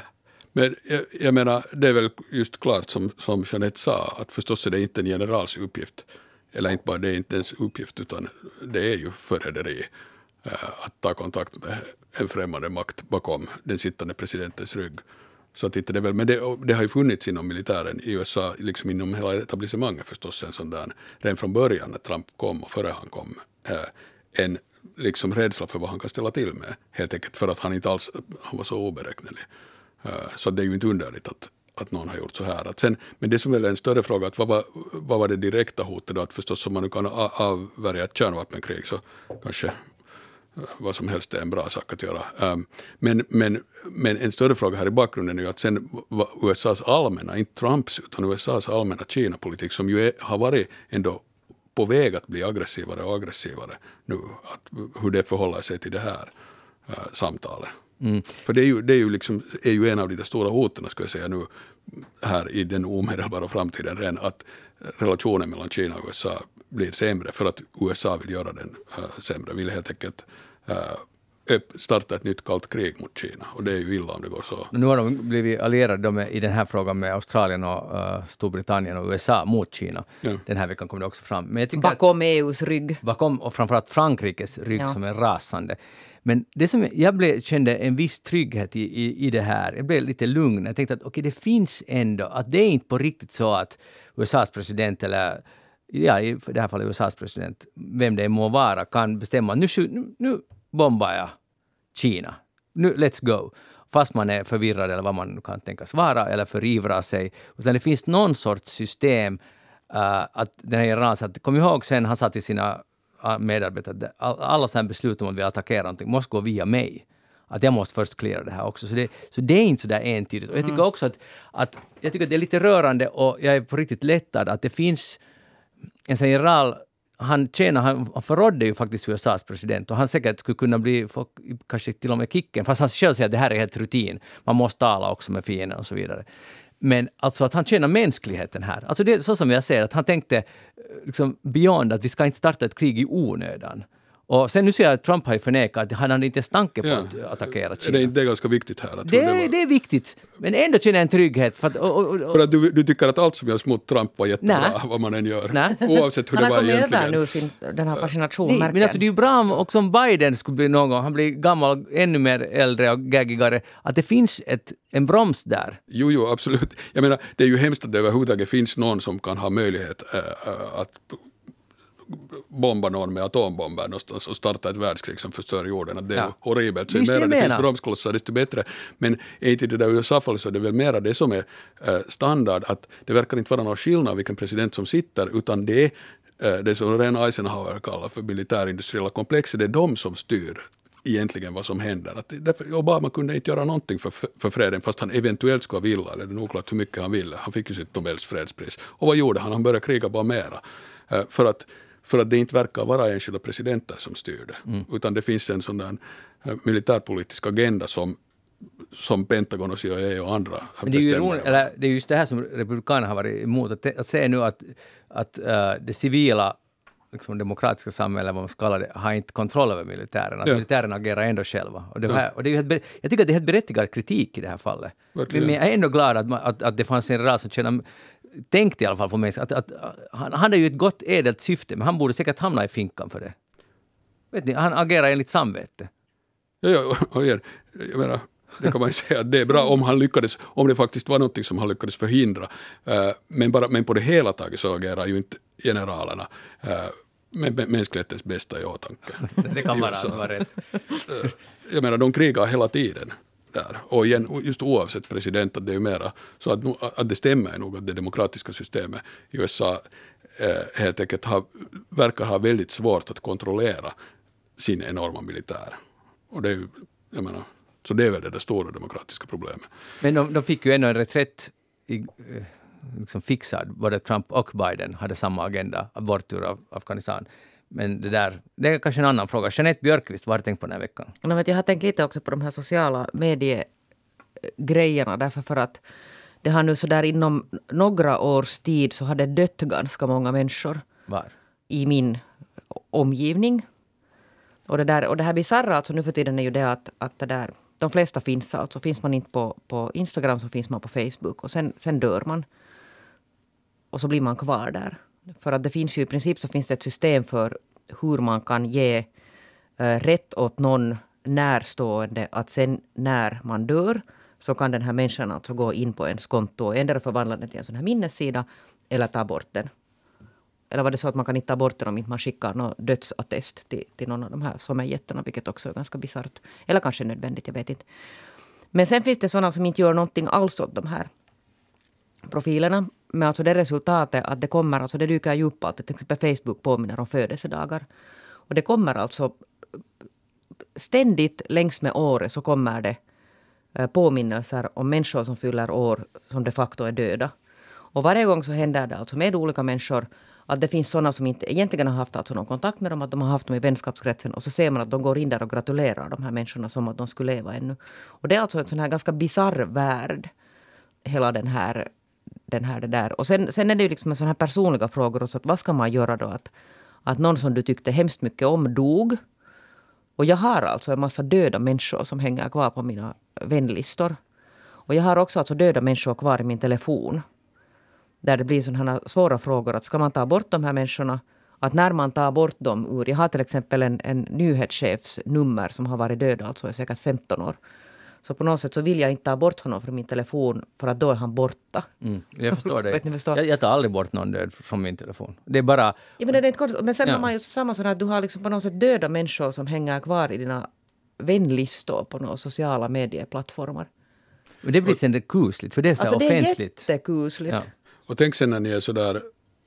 men jag, jag, menar, det är väl just klart som, som Jeanette sa, att förstås är det inte en generals uppgift, eller inte bara det är inte ens uppgift, utan det är ju förräderi äh, att ta kontakt med en främmande makt bakom den sittande presidentens rygg. Så att inte det väl, men det, det, har ju funnits inom militären i USA, liksom inom hela etablissemanget förstås, en sån där, redan från början när Trump kom och före han kom, äh, en liksom rädsla för vad han kan ställa till med, helt enkelt för att han inte alls han var så oberäknelig. Eh, så det är ju inte underligt att, att någon har gjort så här. Att sen, men det som är en större fråga, att vad, var, vad var det direkta hotet då? Att förstås om man nu kan avvärja ett kärnvapenkrig så kanske eh, vad som helst är en bra sak att göra. Ehm, men, men, men en större fråga här i bakgrunden är ju att sen USAs allmänna, inte Trumps, utan USAs allmänna Kina-politik som ju är, har varit ändå på väg att bli aggressivare och aggressivare nu, att, hur det förhåller sig till det här eh, samtalet. Mm. För det är ju, det är ju, liksom, är ju en av de stora hoten, ska jag säga nu, här i den omedelbara framtiden redan, att relationen mellan Kina och USA blir sämre för att USA vill göra den uh, sämre, vill helt enkelt uh, starta ett nytt kallt krig mot Kina. Och det är ju illa om det går så. Nu har de blivit allierade med, i den här frågan med Australien och uh, Storbritannien och USA mot Kina. Ja. Den här veckan kom det också fram. Men bakom EUs rygg. Bakom och framförallt Frankrikes rygg ja. som är rasande. Men det som jag blev, kände en viss trygghet i, i, i det här, jag blev lite lugn. Jag tänkte att okej, okay, det finns ändå, att det är inte på riktigt så att USAs president eller ja, i det här fallet USAs president, vem det må vara, kan bestämma nu, nu, nu bombar jag Kina. Nu, let's go. Fast man är förvirrad eller vad man kan tänkas vara eller förivrar sig. Utan det finns någon sorts system uh, att den här generalen sa att, kom ihåg sen han sa till sina medarbetare, alla sådana beslut om att vi attackerar någonting måste gå via mig. Att jag måste först klara det här också. Så det, så det är inte så där entydigt. Och jag tycker mm. också att, att, jag tycker att det är lite rörande och jag är på riktigt lättad att det finns en general han tjänar, han förrådde ju faktiskt USAs president och han säkert skulle kunna bli, kanske till och med kicken, fast han själv säger att det här är helt rutin. Man måste tala också med fienden och så vidare. Men alltså att han tjänar mänskligheten här. Alltså det är så som jag ser att han tänkte eh, liksom beyond att vi ska inte starta ett krig i onödan. Och sen nu ser jag att Trump har ju förnekat att han hade inte ens tanke på ja. att attackera Kina. Det är, det är ganska viktigt här. Det, det, var... det, är viktigt, men ändå känner jag en trygghet. För att, och, och, och... För att du, du, tycker att allt som görs mot Trump var jättebra, Nä. vad man än gör. Nä. Oavsett hur det var egentligen. Han har kommit över nu sin, den här fascinationen. Nej, men alltså det är ju bra om också om Biden skulle bli någon gång, han blir gammal, ännu mer äldre och gaggigare, att det finns ett, en broms där. Jo, jo, absolut. Jag menar, det är ju hemskt att det överhuvudtaget finns någon som kan ha möjlighet äh, att bomba någon med atombomber någonstans och starta ett världskrig som förstör jorden. Att det är ja. horribelt. Så ju mer det finns bromsklossar desto bättre. Men är inte det där USA-fallet så är det väl mera det som är äh, standard att det verkar inte vara någon skillnad vilken president som sitter utan det är äh, det som Ren Eisenhower kallar för militärindustriella komplexet, det är de som styr egentligen vad som händer. Att därför, Obama kunde inte göra någonting för, för freden fast han eventuellt skulle vilja, eller det är oklart hur mycket han ville. Han fick ju sitt Nobels fredspris. Och vad gjorde han? Han började kriga bara mera. Eh, för att, för att det inte verkar vara enskilda presidenter som styr det. Mm. Utan det finns en sån där eh, militärpolitisk agenda som som Pentagon och CIA och andra Men det är, ju eller, det är just det här som Republikanerna har varit emot, att, att se nu att, att uh, det civila liksom, demokratiska samhället, vad man ska kalla det, har inte kontroll över militären. Att ja. militären agerar ändå själva. Och det här, ja. och det är helt, jag tycker att det är helt berättigad kritik i det här fallet. Men jag är ändå glad att, att, att det fanns en rad som känner tänkte i alla fall på mig att, att, han hade ju ett gott ädelt syfte, men han borde säkert hamna i finkan för det. Vet ni, han agerar enligt samvete. Ja, ja och, och, jag menar, det kan man ju säga att det är bra om han lyckades, om det faktiskt var något som han lyckades förhindra. Uh, men, bara, men på det hela taget så agerar ju inte generalerna uh, med mänsklighetens bästa i åtanke. det kan vara, vara rätt. Uh, jag menar, de krigar hela tiden. Där. Och igen, just oavsett president, att det är mera så att, att det stämmer nog att det demokratiska systemet i USA eh, helt enkelt har, verkar ha väldigt svårt att kontrollera sin enorma militär. Och det är ju, jag menar, så det är väl det, där stora demokratiska problemet. Men de, de fick ju ändå en reträtt i, eh, liksom fixad. Både Trump och Biden hade samma agenda, bort ur Afghanistan. Men det där, det är kanske en annan fråga. Jeanette Björkqvist, vad har du tänkt på den här veckan? Jag har tänkt lite också på de här sociala mediegrejerna därför för att det har nu så där inom några års tid så har det dött ganska många människor. Var? I min omgivning. Och det, där, och det här bisarra alltså nu för tiden är ju det att, att det där de flesta finns alltså. Finns man inte på, på Instagram så finns man på Facebook och sen, sen dör man. Och så blir man kvar där. För att det finns ju i princip så finns det ett system för hur man kan ge eh, rätt åt någon närstående att sen när man dör så kan den här människan alltså gå in på ens konto och ändra förvandla den till en sån här minnessida eller ta bort den. Eller var det så att man kan inte ta bort den om inte man skickar någon dödsattest till, till någon av de här som är jätterna, vilket också är ganska bisarrt. Eller kanske nödvändigt, jag vet inte. Men sen finns det sådana som inte gör någonting alls åt de här profilerna. Men alltså det resultatet att det kommer, alltså det dyker ju upp alltid. Till exempel Facebook påminner om födelsedagar. Och det kommer alltså ständigt längs med året så kommer det eh, påminnelser om människor som fyller år som de facto är döda. Och varje gång så händer det alltså med olika människor att det finns sådana som inte egentligen har haft alltså någon kontakt med dem, att de har haft dem i vänskapskretsen och så ser man att de går in där och gratulerar de här människorna som att de skulle leva ännu. Och det är alltså en sån här ganska bisarr värld, hela den här, den här det där. Och sen, sen är det ju liksom sådana här personliga frågor också, att vad ska man göra då? Att, att någon som du tyckte hemskt mycket om dog. Och jag har alltså en massa döda människor som hänger kvar på mina vänlistor. Och jag har också alltså döda människor kvar i min telefon där det blir sådana svåra frågor. Att ska man ta bort de här människorna? Att när man tar bort dem ur... Jag har till exempel en, en nyhetschefs nummer som har varit död alltså i säkert 15 år. Så på något sätt så vill jag inte ta bort honom från min telefon för att då är han borta. Mm, jag förstår det. jag, jag, tar aldrig bort någon död från min telefon. Det är bara... Ja, men, det är inte kort, men sen ja. har man ju samma sån att du har liksom på något sätt döda människor som hänger kvar i dina vänlistor på några sociala medieplattformar. Men det blir sen kusligt, för det är så alltså, offentligt. Det är jättekusligt. Ja. Och tänk sen när ni är sådär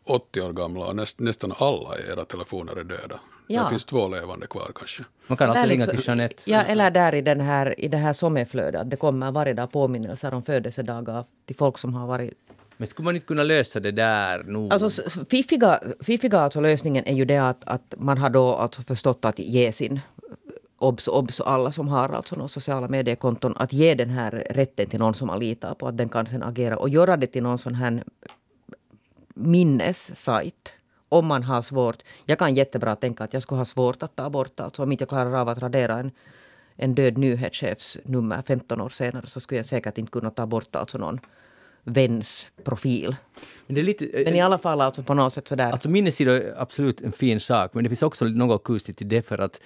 80 år gamla och näst, nästan alla i era telefoner är döda. Ja. Det finns två levande kvar kanske. Man kan alltid ringa till Jeanette. Ja, eller där i, den här, i det här sommarflödet. Det kommer varje dag påminnelser om födelsedagar till folk som har varit men skulle man inte kunna lösa det där nog? Alltså, fiffiga, fiffiga alltså lösningen är ju det att, att man har då alltså förstått att ge sin obs, obs, alla som har alltså några sociala mediekonton, att ge den här rätten till någon som man litar på, att den kan sen agera och göra det till någon sån här minnessajt. Om man har svårt. Jag kan jättebra tänka att jag skulle ha svårt att ta bort, alltså om inte jag klarar av att radera en, en död nyhetschefs nummer 15 år senare så skulle jag säkert inte kunna ta bort alltså någon väns profil. Men, det är lite, men i alla fall alltså på något sätt sådär. Alltså minnessidor är absolut en fin sak, men det finns också något kusligt i det för att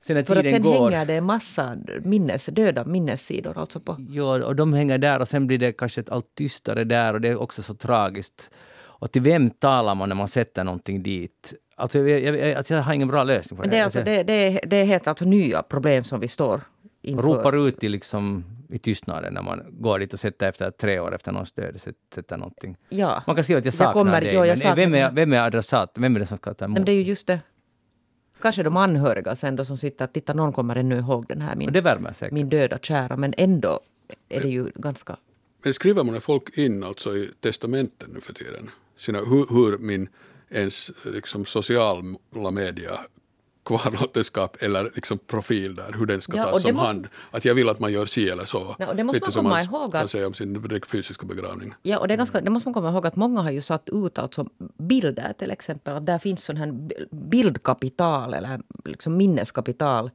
Sen för att sen går, hänger det en massa minnes, döda minnessidor alltså på. Ja, och de hänger där och sen blir det kanske allt tystare där och det är också så tragiskt. Och till vem talar man när man sätter någonting dit? Alltså jag, jag, alltså jag har ingen bra lösning på det. Det är, alltså, det, det, är, det är helt alltså nya problem som vi står inför. Ropar ut i, liksom, i tystnaden när man går dit och sätter efter tre år efter någons död, sätter någonting. Ja. Man kan skriva att jag saknar jag kommer, dig, jo, jag men saknar vem, är, vem är adressat? Vem är det som ska ta emot? Men det är ju just det. kanske de anhöriga sen då som sitter att titta, någon kommer ännu ihåg den här Och min, det min döda kära. Men ändå är det ju ganska... Men skriver man folk in alltså i testamenten nu för tiden? Hur, hur min ens liksom, sociala media kvarlåtenskap eller liksom profil där, hur den ska Ja, tas det om måste- hand. Att jag vill att man gör si eller så. Ja, det måste Lite man som komma man ihåg kan att- säga om sin fysiska begravning. Ja, och det, ganska, det måste man komma ihåg att många har ju satt ut alltså bilder till exempel. Att där finns sån här bi- bildkapital eller liksom minneskapital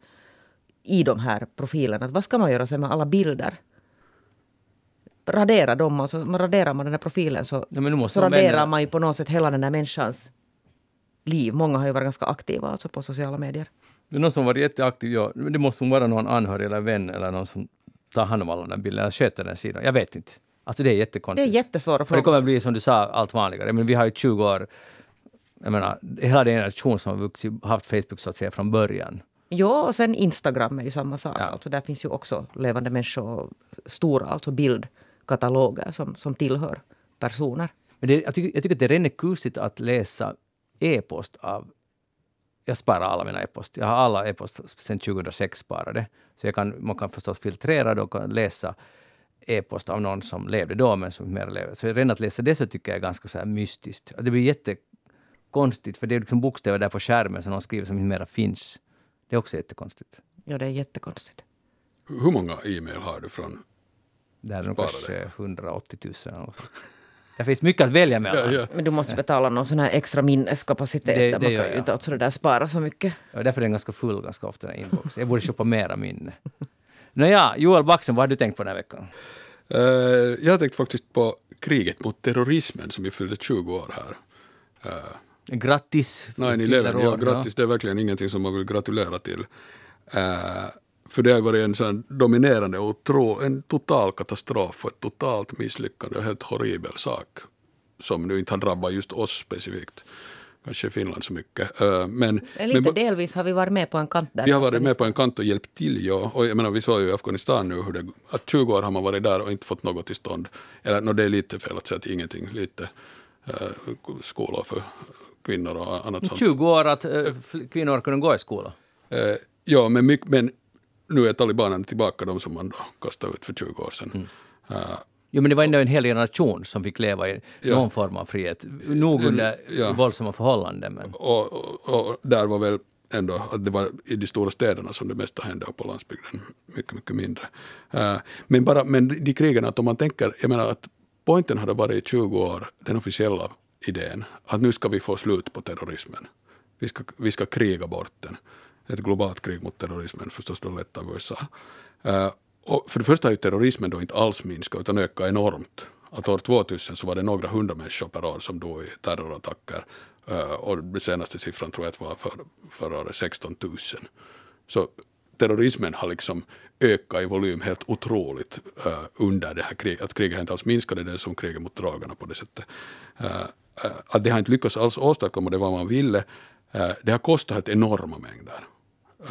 i de här profilerna. Att vad ska man göra sen med alla bilder? Radera dem, alltså man raderar man den här profilen så, Ja, så raderar vända- man ju på något sätt hela den där människans liv. Många har ju varit ganska aktiva alltså på sociala medier. Det är någon som varit jätteaktiv, ja, det måste vara någon anhörig eller vän eller någon som tar hand om alla de där bilderna, eller sköter den sidan. Jag vet inte. Alltså det är Det är jättekonstigt. jättesvåra För det frågor. kommer bli som du sa, allt vanligare. Men vi har ju 20 år, jag menar, hela den generation som har vuxit, haft Facebook så att säga från början. Ja, och sen Instagram är ju samma sak. Ja. Alltså där finns ju också levande människor och stora alltså bildkataloger som, som tillhör personer. Men det, jag, tycker, jag tycker att det är rent kusligt att läsa e-post av... Jag sparar alla mina e-post. Jag har alla e-post sedan 2006 sparade. Så jag kan, man kan förstås filtrera det och kan läsa e-post av någon som levde då men som inte mer lever. Så redan att läsa det så tycker jag är ganska så här mystiskt. Det blir jättekonstigt för det är liksom bokstäver där på skärmen som någon skriver som inte mera finns. Det är också jättekonstigt. Ja, det är jättekonstigt. Hur många e-mail har du från? Det här är nog kanske 180 000 eller något sånt. Det finns mycket att välja mellan. Ja, ja. Men du måste betala någon sån här extra minneskapacitet. Det- där det man gör kan ju inte alltså det där spara så mycket. Ja, därför är den ganska full ganska ofta, den här inboxen. Jag borde köpa mera minne. Nåja, Joel Backsen, vad har du tänkt på den här veckan? Eh, jag har tänkt faktiskt på kriget mot terrorismen som ju fyllde 20 år här. Uh, Grattis! 9-11, fyller ja, år, grattis, det är verkligen ingenting som man vill gratulera till. Eh, för det har varit en sån dominerande och tro, en total katastrof och ett totalt misslyckande och helt horribel sak som nu inte har drabbat just oss specifikt. Kanske Finland så mycket. Men, lite men, delvis har vi varit med på en kant där. vi har varit med på en kant och hjälpt till, ja. Och jag menar, vi såg ju i Afghanistan nu hur det, att 20 år har man varit där och inte fått något till stånd. Eller no, det är lite fel att säga att ingenting, lite eh, skolor för kvinnor och annat sånt. 20 år att äh, kvinnor kunde gå i skolan. Eh, ja, men, mycket, men nu är talibanerna tillbaka, de som man då kastade ut för 20 år sedan. Mm. Eh, Jo, men det var ändå en hel generation som fick leva i Ja. någon form av frihet. Nog under Ja. våldsamma förhållanden, men och, och, och där var väl ändå att det var i de stora städerna som det mesta hände och på landsbygden mycket, mycket mindre. Eh, men, bara, men de krigen, att om man tänker, jag menar att poängen hade varit i 20 år, den officiella idén, att nu ska vi få slut på terrorismen. Vi ska, vi ska kriga bort den. Ett globalt krig mot terrorismen, förstås då lett av USA. Eh, och för det första har ju terrorismen då inte alls minskat utan ökat enormt. Att år 2000 så var det några hundra människor per år som dog i terrorattacker. Eh, och den senaste siffran tror jag var för, förra året 16 000. Så terrorismen har liksom ökat i volym helt otroligt eh, under det här kriget. Att kriget inte alls minskade det är som kriget mot drogerna på det sättet. Att det har inte lyckats alls åstadkomma det vad man ville. Det har kostat enorma mängder.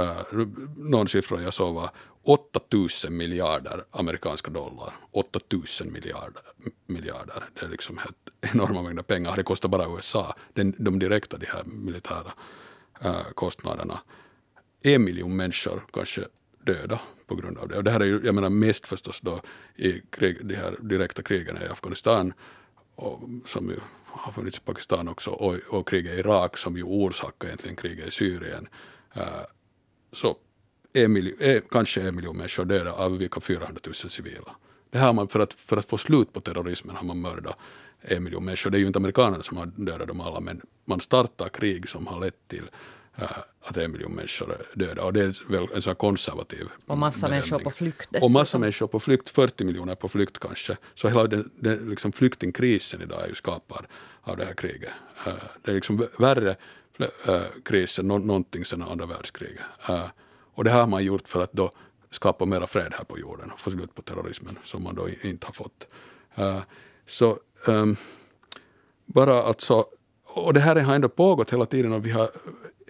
Uh, någon siffra jag såg var 8000 miljarder amerikanska dollar. 8000 miljarder, miljarder. Det är liksom helt enorma mängder pengar. Det kostar bara USA, den, de direkta de här militära uh, kostnaderna. En miljon människor kanske döda på grund av det. Och det här är ju, jag menar mest förstås då i krig, de här direkta krigen i Afghanistan och, som ju har funnits i Pakistan också och, och kriget i Irak som ju orsakar egentligen kriget i Syrien. Uh, så en miljon, eh, kanske en miljon människor döda av vilka 400 000 civila. Det här man, för, att, för att få slut på terrorismen har man mördat en miljon människor. Det är ju inte amerikanerna som har dödat dem alla men man startar krig som har lett till uh, att en miljon människor är döda. Och det är väl en sån här konservativ Och massa bedömning. människor på flykt Och dessutom. massa människor på flykt, 40 miljoner på flykt kanske. Så hela den, den liksom flyktingkrisen idag är ju skapad av det här kriget. Uh, det är liksom värre Eh, krisen, någonting sedan andra världskriget. Eh, och det här har man gjort för att då skapa mera fred här på jorden och få slut på terrorismen som man då inte har fått. Eh, så ehm, bara alltså, och det här har ändå pågått hela tiden och vi har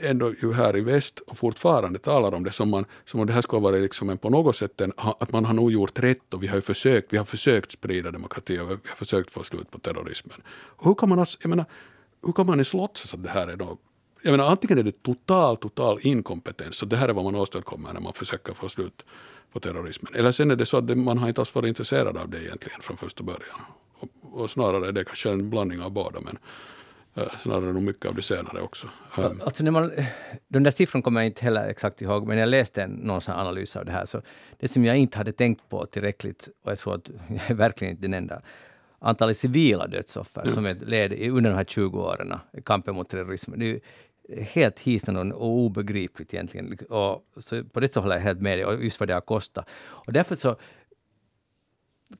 ändå ju här i väst och fortfarande talar om det som, man, som om det här skulle vara liksom en, på något sätt en, att man har nog gjort rätt och vi har ju försökt, vi har försökt sprida demokrati och vi har försökt få slut på terrorismen. Och hur kan man, alltså, jag menar, hur kan man ens låtsas att det här är då jag menar, antingen är det total, total inkompetens, så det här är vad man åstadkommer när man försöker få slut på terrorismen. Eller sen är det så att det, man har inte alls varit intresserad av det egentligen från första början. Och, och snarare är det kanske en blandning av båda, men uh, snarare nog mycket av det senare också. Um. Alltså när man, de där siffrorna kommer jag inte heller exakt ihåg, men jag läste en, någon analys av det här, så det som jag inte hade tänkt på tillräckligt, och jag tror att jag är verkligen inte den enda, antalet civila dödsoffer mm. som är led under de här 20 åren i kampen mot terrorismen. Det är helt hisnande och obegripligt egentligen. Och så på det så håller jag helt med dig, och just vad det har kostat. Och därför så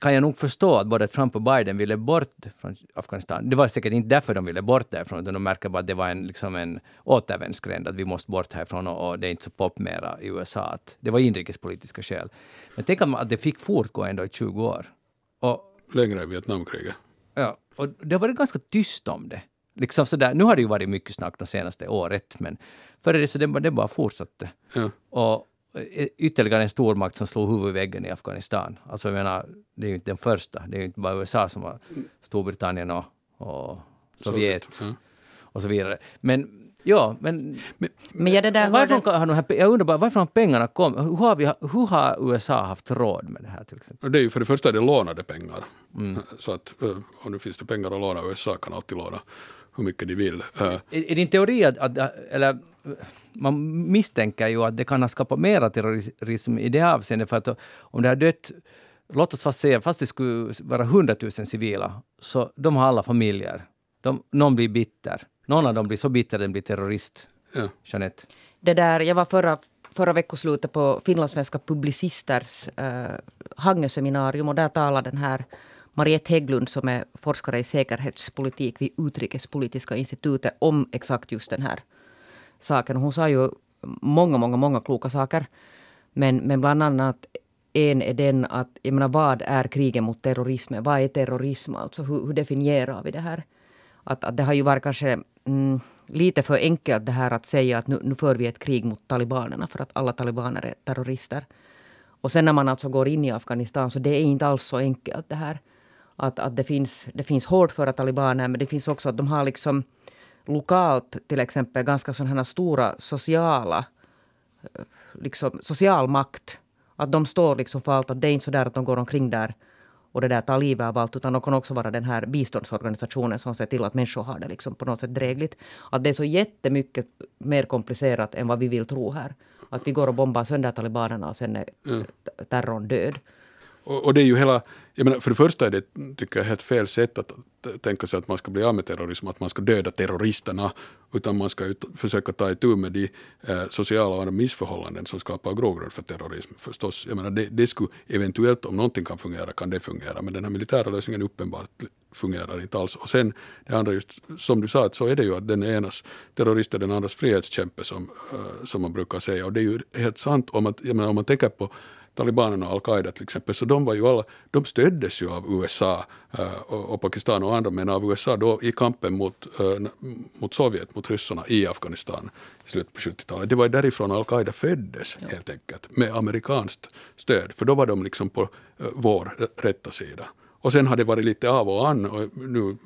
kan jag nog förstå att både Trump och Biden ville bort från Afghanistan. Det var säkert inte därför de ville bort därifrån, utan de märker bara att det var en, liksom en återvändsgränd, att vi måste bort härifrån och, och det är inte så pop mera i USA. Att det var inrikespolitiska skäl. Men tänk att det fick fortgå ändå i 20 år. Och, Längre än Vietnamkriget. Ja, och det har varit ganska tyst om det. Liksom sådär. Nu har det ju varit mycket snack de senaste året, men före det så det, det bara fortsatte. Ja. Och eh, ytterligare en stormakt som slog huvudet i väggen i Afghanistan. Alltså jag menar, det är ju inte den första. Det är ju inte bara USA som har Storbritannien och, och Sovjet. Sovjet ja. och så vidare. Men Ja, men, men, men ja, det där varifrån har de här, jag undrar bara varifrån har pengarna kommit? Hur har, vi, hur har USA haft råd med det här till exempel? Det är ju för det första är det lånade pengar. Mm. Så att eh, om det finns det pengar att låna, USA kan alltid låna hur mycket de vill. Är, är din teori att, att, eller man misstänker ju att det kan ha skapat mera terrorism i det avseendet, för att om det har dött Låt oss fast säga, fast det skulle vara hundratusen civila, så de har alla familjer. De, någon blir bitter. Någon av dem blir så bitter den blir terrorist. Ja. Jeanette. Det där, jag var förra, förra veckoslutet på finlandssvenska publicisters äh, Hangö-seminarium och där talade den här Mariette Hägglund som är forskare i säkerhetspolitik vid Utrikespolitiska institutet om exakt just den här saken. Hon sa ju många, många, många kloka saker. Men, men bland annat en är den att, jag menar, vad är kriget mot terrorismen? Vad är terrorism? Alltså hur, hur definierar vi det här? Att, att det har ju varit kanske mm, lite för enkelt det här att säga att nu, nu för vi ett krig mot talibanerna för att alla talibaner är terrorister. Och sen när man alltså går in i Afghanistan så det är inte alls så enkelt det här. Att, att det, finns, det finns hårdföra talibaner men det finns också att de har liksom lokalt till exempel ganska sådana stora sociala eh, liksom, social makt. Att de står liksom för allt. Att det är inte så där att de går omkring där och det där tar livet av allt, utan de kan också vara den här biståndsorganisationen som ser till att människor har det liksom på något sätt drägligt. Att det är så jättemycket mer komplicerat än vad vi vill tro här. Att vi går och bombar sönder talibanerna och sen är mm. terrorn död. Och, och, det är ju hela, jag menar, för det första är det tycker jag, helt fel sätt att tänka sig att man ska bli av med terrorism, att man ska döda terroristerna, utan man ska ut, försöka ta itu med de eh, sociala och andra missförhållanden som skapar grogrund för terrorism förstås. Jag menar, det, det skulle eventuellt, om någonting kan fungera, kan det fungera, men den här militära lösningen uppenbart fungerar inte alls. Och sen det andra, just som du sa, att så är det ju att den enas terrorist är den andras frihetskämpe som, uh, som man brukar säga. Och det är ju helt sant om, att, jag menar, om man tänker på talibanerna och al-Qaida till exempel, så de var ju alla, de stöddes ju av USA uh, och, Pakistan och andra, men av USA då i kampen mot, uh, mot Sovjet, mot ryssarna i Afghanistan i slutet på 70-talet. Det var därifrån al-Qaida föddes ja. helt enkelt, med amerikanskt stöd, för då var de liksom på uh, vår rätta sida. Och sen har det varit lite av och an och nu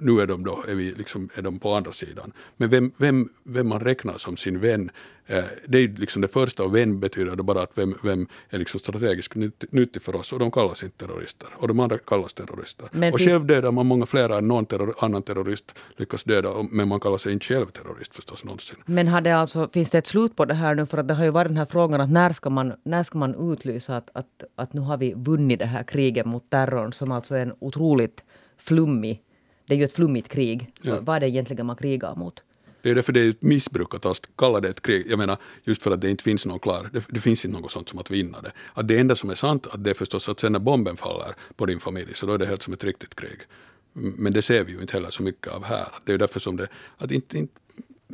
nu är de, då, är vi liksom, är de på andra sidan. Men vem, vem, vem man räknar som sin vän, eh, det är liksom det första och vän betyder då bara att vem, vem är liksom strategiskt nyttig för oss och de kallas inte terrorister och de andra kallas terrorister. Men och finns... själv dödar man många fler än någon terror, annan terrorist lyckas döda men man kallar sig inte själv terrorist förstås någonsin. Men hade alltså, finns det ett slut på det här nu för att det har ju varit den här frågan att när ska man, när ska man utlysa att, att, att nu har vi vunnit det här kriget mot terrorn som alltså är en otroligt flummig det är ju ett flummigt krig. Ja. Vad är det egentligen man krigar mot? Det är därför det är ett missbruk att kalla det ett krig. Jag menar, just för att det inte finns någon klar, det, det, finns inte något sånt som att vinna det. Att det enda som är sant, att det är förstås att sen när bomben faller på din familj, så då är det helt som ett riktigt krig. Men det ser vi ju inte heller så mycket av här. Det är därför som det, att inte, inte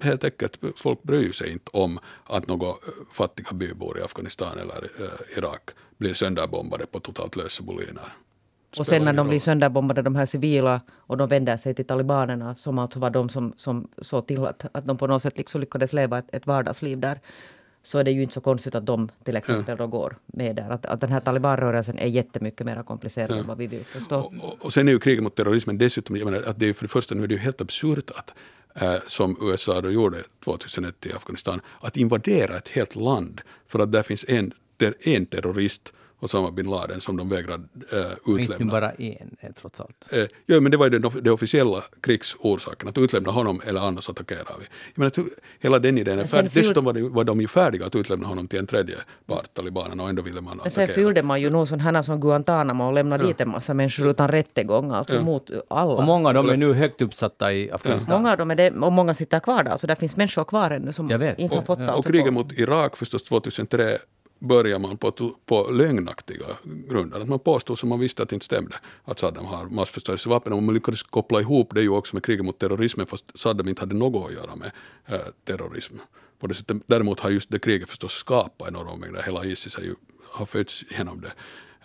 helt enkelt, folk bryr sig inte om att några fattiga bybor i Afghanistan eller äh, Irak blir sönderbombade på totalt lösa boliner. Och sen när de blir sönderbombade, de här civila, och de vänder sig till talibanerna, som alltså var de som, som såg till att, att de på något sätt liksom lyckades leva ett, ett vardagsliv där, så är det ju inte så konstigt att de till exempel då går med där. Att, att den här talibanrörelsen är jättemycket mer komplicerad ja. än vad vi vill förstå. Och, och, sen är ju kriget mot terrorismen dessutom, jag menar, att det är för det första nu är det ju helt absurt att eh, som USA då gjorde 2001 i Afghanistan, att invadera ett helt land för att där finns en, en terrorist Osama bin Laden som de vägrar äh, utlämna. Inte bara en, eh, trots allt. Äh, ja, men det var ju den, den officiella krigsorsaken, att utlämna honom eller annars attackerar vi. Jag menar, hela den idén är färdig. Dessutom var, det, var de ju färdiga att utlämna honom till en tredje part, talibanerna, och ändå ville man attackera. Sen fyllde man ju nog sådana som Guantánamo och lämnade ja. dit en massa människor utan rättegång, alltså ja. mot alla. Och många av dem är nu högt uppsatta i Afghanistan. Ja. Många av dem är det, och många sitter kvar där, så där finns människor kvar ännu som inte har fått och, och kriget mot Irak förstås 2003 börjar man på, på lögnaktiga grunder. Att man påstod som man visste att det inte stämde att Saddam har massförstörelsevapen. Och man lyckades koppla ihop det ju också med kriget mot terrorismen fast Saddam inte hade något att göra med äh, terrorism. På det sättet, däremot har just det kriget förstås skapat enorma mängder. Hela Isis har, ju, har fötts genom det,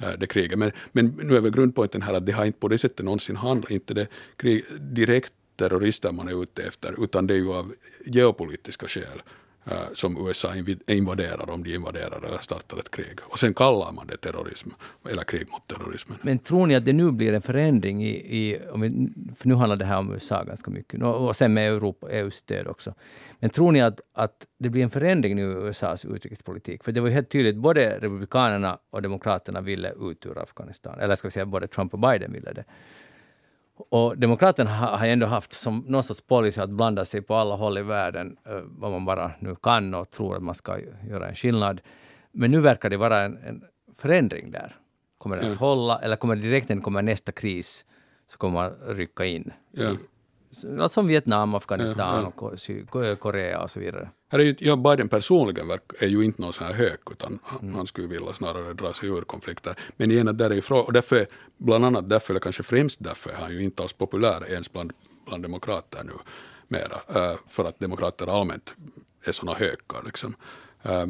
äh, det kriget. Men, men nu är väl grundpoängen här att det har inte på det sättet någonsin handlat, inte det krig, direkt terrorister man är ute efter, utan det är ju av geopolitiska skäl Eh, som USA invaderar om de invaderar eller startar ett krig. Och sen kallar man det terrorism eller krig mot terrorismen. Men tror ni att det nu blir en förändring i, i för nu handlar det här om USA ganska mycket, och sen med Europa, EUs stöd också. Men tror ni att, att det blir en förändring nu i USAs utrikespolitik? För det var ju helt tydligt, både Republikanerna och Demokraterna ville ut ur Afghanistan. Eller ska vi säga, både Trump och Biden ville det. Och Demokraterna har ändå haft som någon sorts policy att blanda sig på alla håll i världen, eh, vad man bara nu kan och tror att man ska göra en skillnad. Men nu verkar det vara en, en förändring där. Kommer det att hålla, eller kommer direkt när det kommer nästa kris, så kommer man rycka in ja som Vietnam, Afghanistan, ja. Korea och så vidare. Här är ju, ja, Biden personligen är ju inte någon sån här hök, utan mm. han skulle vilja snarare dra sig ur konflikter. Men igen, där är ifrån, och därför, bland annat därför, eller kanske främst därför, är han ju inte alls populär ens bland, bland demokrater nu mera, uh, för att demokrater allmänt är såna hökar. Liksom. Uh,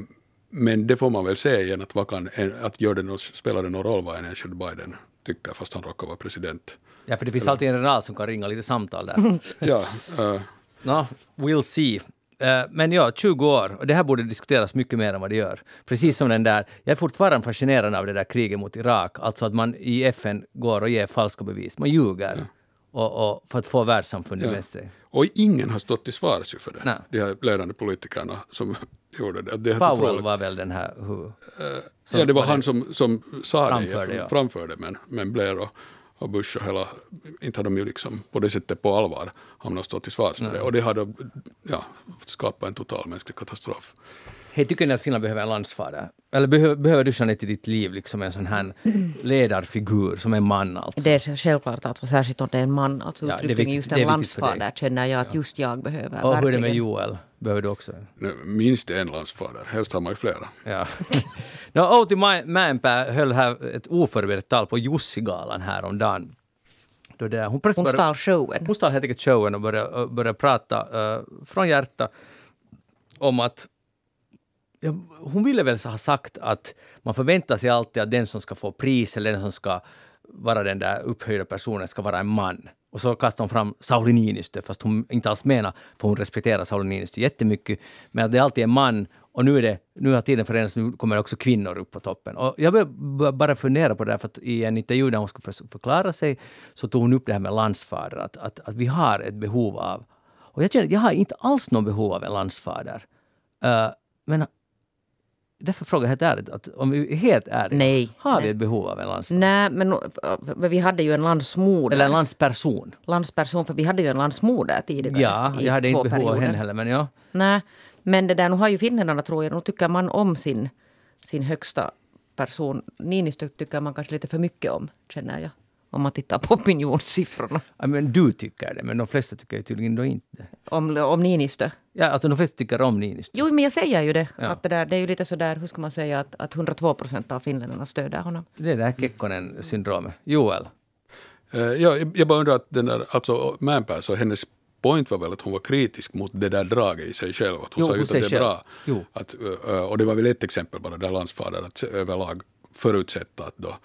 men det får man väl se igen, att, vad kan, att gör det spelar det någon roll vad en enskild Biden tycker, fast han råkar vara president. Ja, för det finns alltid en general som kan ringa lite samtal där. ja. Uh. No, we'll see. Uh, men ja, 20 år, och det här borde diskuteras mycket mer än vad det gör. Precis som den där, jag är fortfarande fascinerad av det där kriget mot Irak, alltså att man i FN går och ger falska bevis, man ljuger. Ja. Och, och, för att få världssamfundet ja. med sig. Och ingen har stått till svars för det, Nej. de här ledande politikerna som gjorde det. det Powell var väl den här... Hur, uh, ja, det var, var han som, som sa framförde, det, ja. framförde men, men Blair och, Bush och hela, inte hade de ju liksom på det sättet på allvar hamnat stå till svars för Nej. det. Och det hade ja, skapat en total mänsklig katastrof. Hej, tycker ni att Finland behöver en landsfader? Eller behöver, behöver du Jeanette i ditt liv liksom en sån här ledarfigur som en man? Alltså? Det är självklart, alltså, särskilt om det är en man. Alltså, ja, uttryckningen just en landsfader känner jag att ja. just jag behöver. Och verkligen. hur är det med Joel? Behöver du också? minst en landsfader, helst har man ju flera. Ja. no, Outi Mäenpää höll här ett oförberett tal på Jussigalan häromdagen. Då det, hon hon stal showen. Hon stal helt enkelt showen och började, började prata uh, från hjärta om att ja, hon ville väl ha sagt att man förväntar sig alltid att den som ska få pris eller den som ska vara den där upphöjda personen ska vara en man. Och så kastar hon fram Sauli Niinistö, fast hon inte alls menar, för hon respekterar Sauli Niinistö jättemycket, men att det alltid är en man och nu, är det, nu har tiden förändrats, nu kommer också kvinnor upp på toppen. Och jag började bara fundera på det, för att i en intervju där hon skulle förklara sig, så tog hon upp det här med landsfader, att, att, att vi har ett behov av... Och jag känner att jag har inte alls något behov av en landsfader. Uh, men därför frågar jag helt ärligt, att om vi är helt ärliga, nej, har nej. vi ett behov av en landsfader? Nej, men vi hade ju en landsmoder. Eller en landsperson. Landsperson, för vi hade ju en landsmoder tidigare. Ja, jag hade inte behov av henne heller, men ja. Nej, men det där, nu har ju finländarna tror jag, nu tycker man om sin, sin högsta person. Niinistö tycker man kanske lite för mycket om, känner jag om man tittar på opinionssiffrorna. Ja, men du tycker det, men de flesta tycker tydligen då inte. Om, om Niinistö? Ja, alltså de flesta tycker om Niinistö. Jo, men jag säger ju det. Ja. Att det, där, det är ju lite sådär, hur ska man säga, att, att 102 procent av finländarna stöder honom. Det är det här Kekkonen-syndromet. Joel? Uh, ja, jag bara undrar att den där, alltså Mäenpää, så hennes point var väl att hon var kritisk mot det där draget i sig själv. Att hon jo, sa ju att det är själv. bra. Jo. Att, uh, och det var väl ett exempel bara där landsfader, att överlag förutsätta att då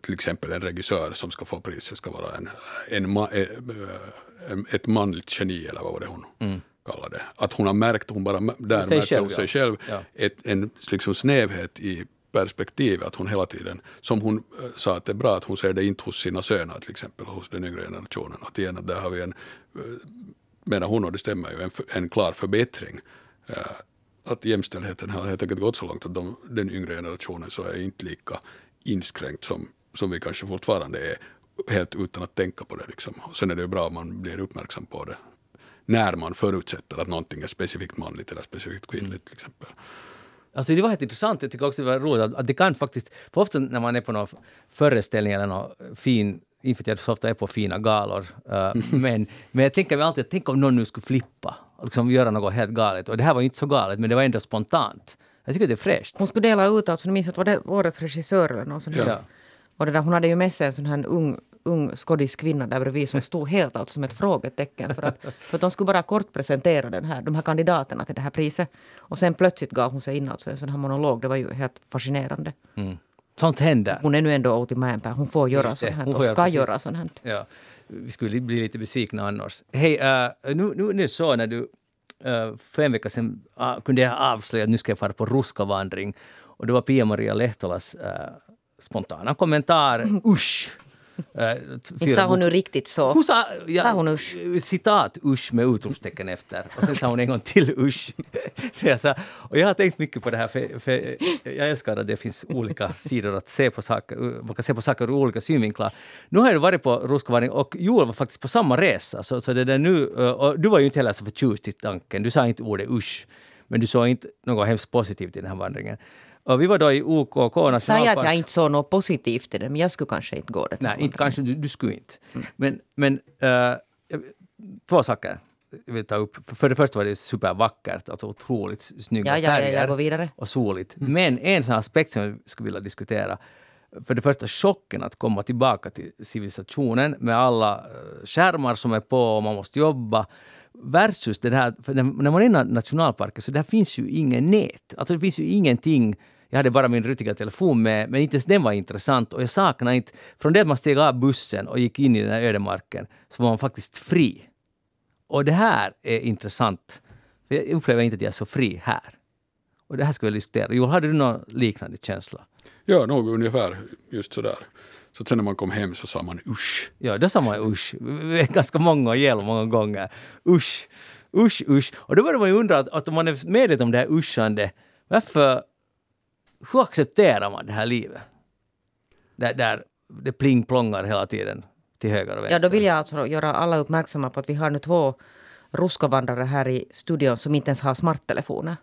till exempel en regissör som ska få priset ska vara en, en, eh, en, ett manligt geni eller vad var det hon mm. kallade det. Att hon har märkt, hon bara där sig märkte hos sig själv ja. ett, en liksom snävhet i perspektivet, att hon hela tiden, som hon eh, sa att det är bra att hon ser det inte hos sina söner till exempel, hos den yngre generationen. Att igen, där har vi en eh, menar hon, och det stämmer ju, en, en klar förbättring. Att jämställdheten har helt enkelt gått så långt att de, den yngre generationen så är inte lika inskränkt som, som vi kanske fortfarande är, helt utan att tänka på det. Liksom. Och sen är det ju bra om man blir uppmärksam på det när man förutsätter att någonting är specifikt manligt eller specifikt kvinnligt. Till exempel. Alltså det var helt intressant. Jag tycker också det var roligt att det kan faktiskt... För ofta när man är på någon föreställning eller någon fin inte för att jag så ofta är på fina galor, uh, men, men jag tänker mig alltid, tänk om någon nu skulle flippa och liksom göra något helt galet. Och det här var inte så galet, men det var ändå spontant. Jag tycker det är fräscht. Hon skulle dela ut, alltså, minns att var det årets regissör eller något sånt. Ja. Och det där, hon hade ju med sig en sån här ung, ung skådisk kvinna där bredvid som stod helt alltså som ett frågetecken. För att, för att de skulle bara kort presentera den här, de här kandidaterna till det här priset. Och sen plötsligt gav hon sig in alltså en sån här monolog. Det var ju helt fascinerande. Mm. Sånt händer. Hon är nu ändå Outi Mäenpää. Hon får göra sånt här och ska göra sånt här. Ja. Vi skulle bli lite besvikna annars. Hej, uh, nu, nu, nu så när du uh, för en vecka sedan uh, kunde jag avslöja att nu ska jag fara på ruskavandring. Och det var Pia-Maria Lehtolas uh, spontana kommentar. Usch! Äh, inte sa hon nu riktigt så. Hon sa, ja, sa hon usch? Citat usch med utropstecken efter. Och sen sa hon en gång till usch. jag, sa, och jag har tänkt mycket på det här, för, för jag älskar att det finns olika sidor att se på saker, man kan se på saker ur olika synvinklar. Nu har jag varit på Roskavaring och Joel var faktiskt på samma resa. Så, så det där nu, och du var ju inte heller så förtjust i tanken, du sa inte ordet usch. Men du såg inte något hemskt positivt i den här vandringen. Och vi var då i OKK nationalpark. Jag att jag inte såg något positivt i det, men jag skulle kanske inte gå det. Nej, inte kanske, du, du skulle inte. Mm. Men, men uh, två saker jag vill ta upp. För det första var det supervackert, alltså otroligt snygga ja, färger. Ja. Och soligt. Mm. Men en sån aspekt som jag skulle vilja diskutera. För det första chocken att komma tillbaka till civilisationen med alla eh, skärmar som är på och man måste jobba versus det här, när man är i nationalparken så där finns ju ingen nät. Alltså det finns ju ingenting jag hade bara min rutiga telefon med, men inte ens den var intressant. Och jag saknar inte... Från det att man steg av bussen och gick in i den här ödemarken så var man faktiskt fri. Och det här är intressant. För jag upplever inte att jag är så fri här. Och det här ska vi diskutera. Jo, hade du någon liknande känsla? Ja, nog ungefär just sådär. Så att sen när man kom hem så sa man usch. Ja, då sa man usch. Ganska många ihjäl många gånger. Usch, usch, usch. Och då börjar man ju undra att, att om man är medveten om det här uschande, varför hur accepterar man det här livet? Där, där det pling-plongar hela tiden till höger och vänster. Ja, då vill jag alltså göra alla uppmärksamma på att vi har nu två ruskavandrare här i studion som inte ens har smarttelefoner.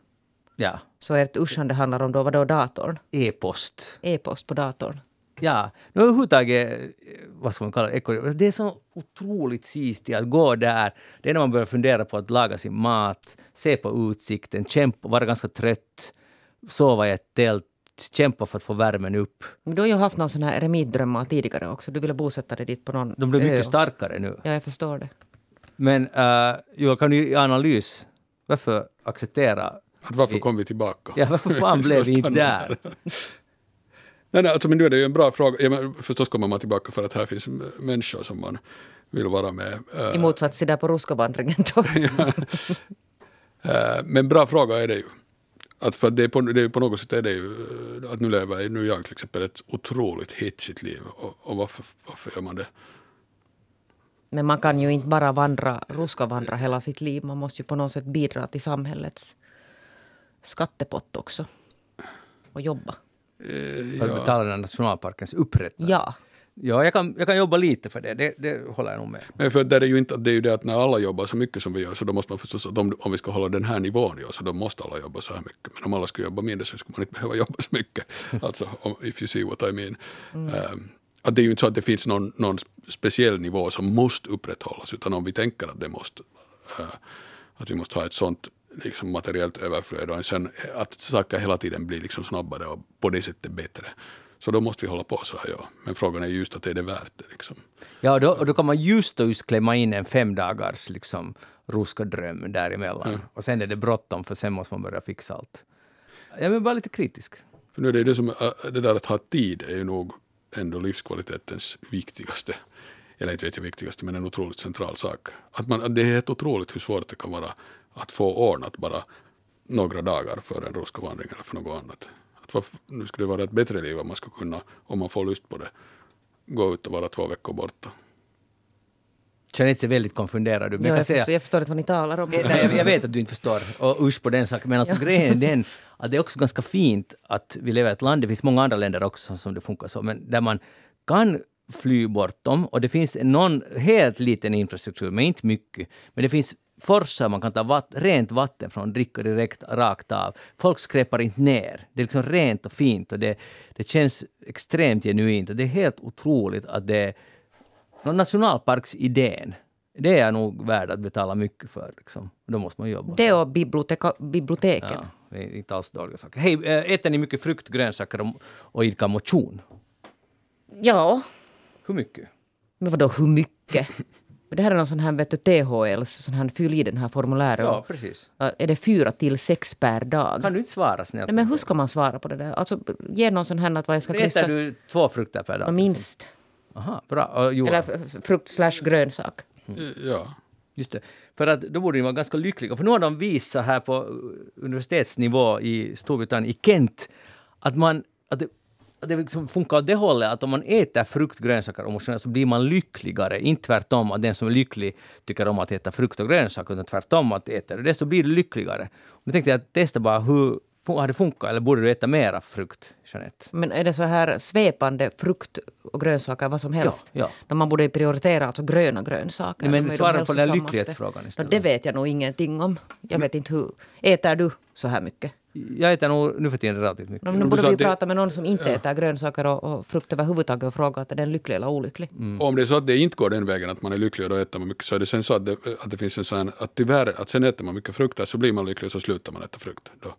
Ja. Så ert uschande handlar om då, vadå, datorn? E-post. E-post på datorn. Ja, nu överhuvudtaget, vad ska man kalla det, det är så otroligt sistigt att gå där. Det är när man börjar fundera på att laga sin mat, se på utsikten, kämpa, vara ganska trött, sova i ett tält, kämpa för att få värmen upp. Men du har ju haft någon sån här eremitdrömmar tidigare också. Du ville bosätta dig dit på någon De blir mycket starkare nu. Ja, jag förstår det. Men uh, Joel, kan du i analys, varför acceptera... Att varför kom vi tillbaka? Ja, varför fan blev vi inte där? nej, nej, alltså, men nu är det ju en bra fråga. Ja, men förstås kommer man tillbaka för att här finns människor som man vill vara med. Uh, I motsats till där på Ruskavandringen då. uh, men bra fråga är det ju. Att för det är, på, det är på något sätt är det ju, att nu lever nu jag till exempel ett otroligt hetsigt liv. Och, och varför, varför gör man det? Men man kan ju inte bara vandra, ruskavandra hela sitt liv. Man måste ju på något sätt bidra till samhällets skattepott också. Och jobba. Eh, för att betala den nationalparkens upprättande. Ja. Ja, jag kan, jag kan jobba lite för det. det, det håller jag nog med. Men för det är ju inte, det är ju det att när alla jobbar så mycket som vi gör så då måste man förstås, att om, om vi ska hålla den här nivån ja, så då måste alla jobba så här mycket. Men om alla skulle jobba mindre så skulle man inte behöva jobba så mycket. alltså, om, if you see what I mean. Mm. Um, att det är ju inte så att det finns någon, någon speciell nivå som måste upprätthållas utan om vi tänker att det måste, uh, att vi måste ha ett sånt liksom materiellt överflöd och sen att saker hela tiden blir liksom snabbare och på det sättet bättre. Så då måste vi hålla på så här, ja. Men frågan är just att är det värt det liksom. Ja, och då, och då kan man just och just klämma in en fem dagars liksom ruskadröm däremellan. Mm. Och sen är det bråttom för sen måste man börja fixa allt. Jag är bara lite kritisk. För nu är det, det, som, äh, det där att ha tid är ju nog ändå livskvalitetens viktigaste, eller inte vet jag viktigaste, men en otroligt central sak. Att man, det är helt otroligt hur svårt det kan vara att få ordnat bara några dagar för en ruskavandring eller för något annat att nu skulle det vara ett bättre liv om man skulle kunna, om man får lust på det, gå ut och vara två veckor borta. Jeanette ser väldigt konfunderad Ja, kan jag, säga- förstår, jag förstår inte vad ni talar om. Nej, jag, jag vet att du inte förstår. Och usch på den saken. Men alltså grejen är den att det är också ganska fint att vi lever i ett land, det finns många andra länder också som det funkar så, men där man kan fly bortom och det finns någon helt liten infrastruktur, men inte mycket. Men det finns forsar man kan ta vatt, rent vatten från och dricka direkt rakt av. Folk skräpar inte ner. Det är liksom rent och fint och det, det känns extremt genuint. Och det är helt otroligt att det är nationalparksidén. Det är nog värd att betala mycket för. Liksom. Då måste man jobba. Det och biblioteka, biblioteken. Ja, det är inte alls dåliga saker. Hej, äh, äter ni mycket frukt, grönsaker och, och idkar motion? Ja, Hur mycket? men vadå hur mycket? Men det här är någon sån här, vet du, THL, sån här, fyll i den här formuläret. Ja, precis. Är det fyra till sex per dag? Kan du inte svara snällt? Nej, men hur ska man svara på det där? Alltså, ge någon sån här att vad jag ska kryssa. Äter du två frukter per dag? Minst. Aha, bra. Johan, Eller frukt slash grönsak. Ja. just det. För att då borde ni vara ganska lyckliga. För nu har de visat här på uh, universitetsnivå i Storbritannien, i Kent, att man att det, liksom funkar åt det hållet att om man äter frukt, grönsaker och motionerar så blir man lyckligare. Inte tvärtom att den som är lycklig tycker om att äta frukt och grönsaker, utan tvärtom att du det så blir du lyckligare. Och då tänkte jag testa bara hur har det funkat eller borde du äta mera frukt, Jeanette? Men är det så här svepande frukt och grönsaker, vad som helst? Ja, ja. Man borde prioritera alltså gröna grönsaker. Nej, men är de svara på den här lycklighetsfrågan No, istället. det vet jag nog ingenting om. Jag vet inte hur. Äter du så här mycket? Jag äter nog nu för tiden relativt mycket. No, du nu borde vi det- prata med någon som inte äter grönsaker och, och frukt överhuvudtaget och fråga att är den lycklig eller olycklig? Mm. Om det är så att det inte går den vägen att man är lycklig och då äter man mycket så är det sen så att det, att det finns en sån att tyvärr att sen äter man mycket frukter så blir man lycklig och så slutar man äta frukt. Då.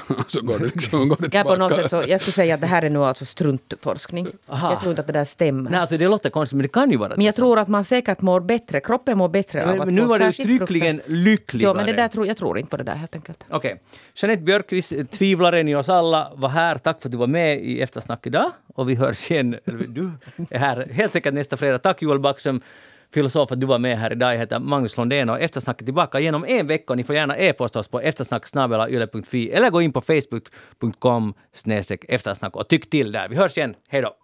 så går det liksom går det Jag, på något tillbaka. sätt så, jag skulle säga att det här är nu alltså struntforskning. Aha. Jag tror inte att det där stämmer. Nej, alltså det låter konstigt, men det kan ju vara Men jag tror att man säkert mår bättre, kroppen mår bättre Men, av att men nu var det frukter. uttryckligen lyckligare. Ja, men det där tror, jag tror inte på det där helt enkelt. Okej. Jeanette Björkqvist, tvivlaren i oss alla, var här. Tack för att du var med i Eftersnack idag. Och vi hörs igen. Du är här helt säkert nästa fredag. Tack Joel Backström, filosof, att du var med här idag. Jag heter Magnus Lundén och Eftersnack är tillbaka igen om en vecka. Ni får gärna e-posta oss på eftersnacksnabelayle.fi eller gå in på facebook.com eftersnack och tyck till där. Vi hörs igen. Hej då!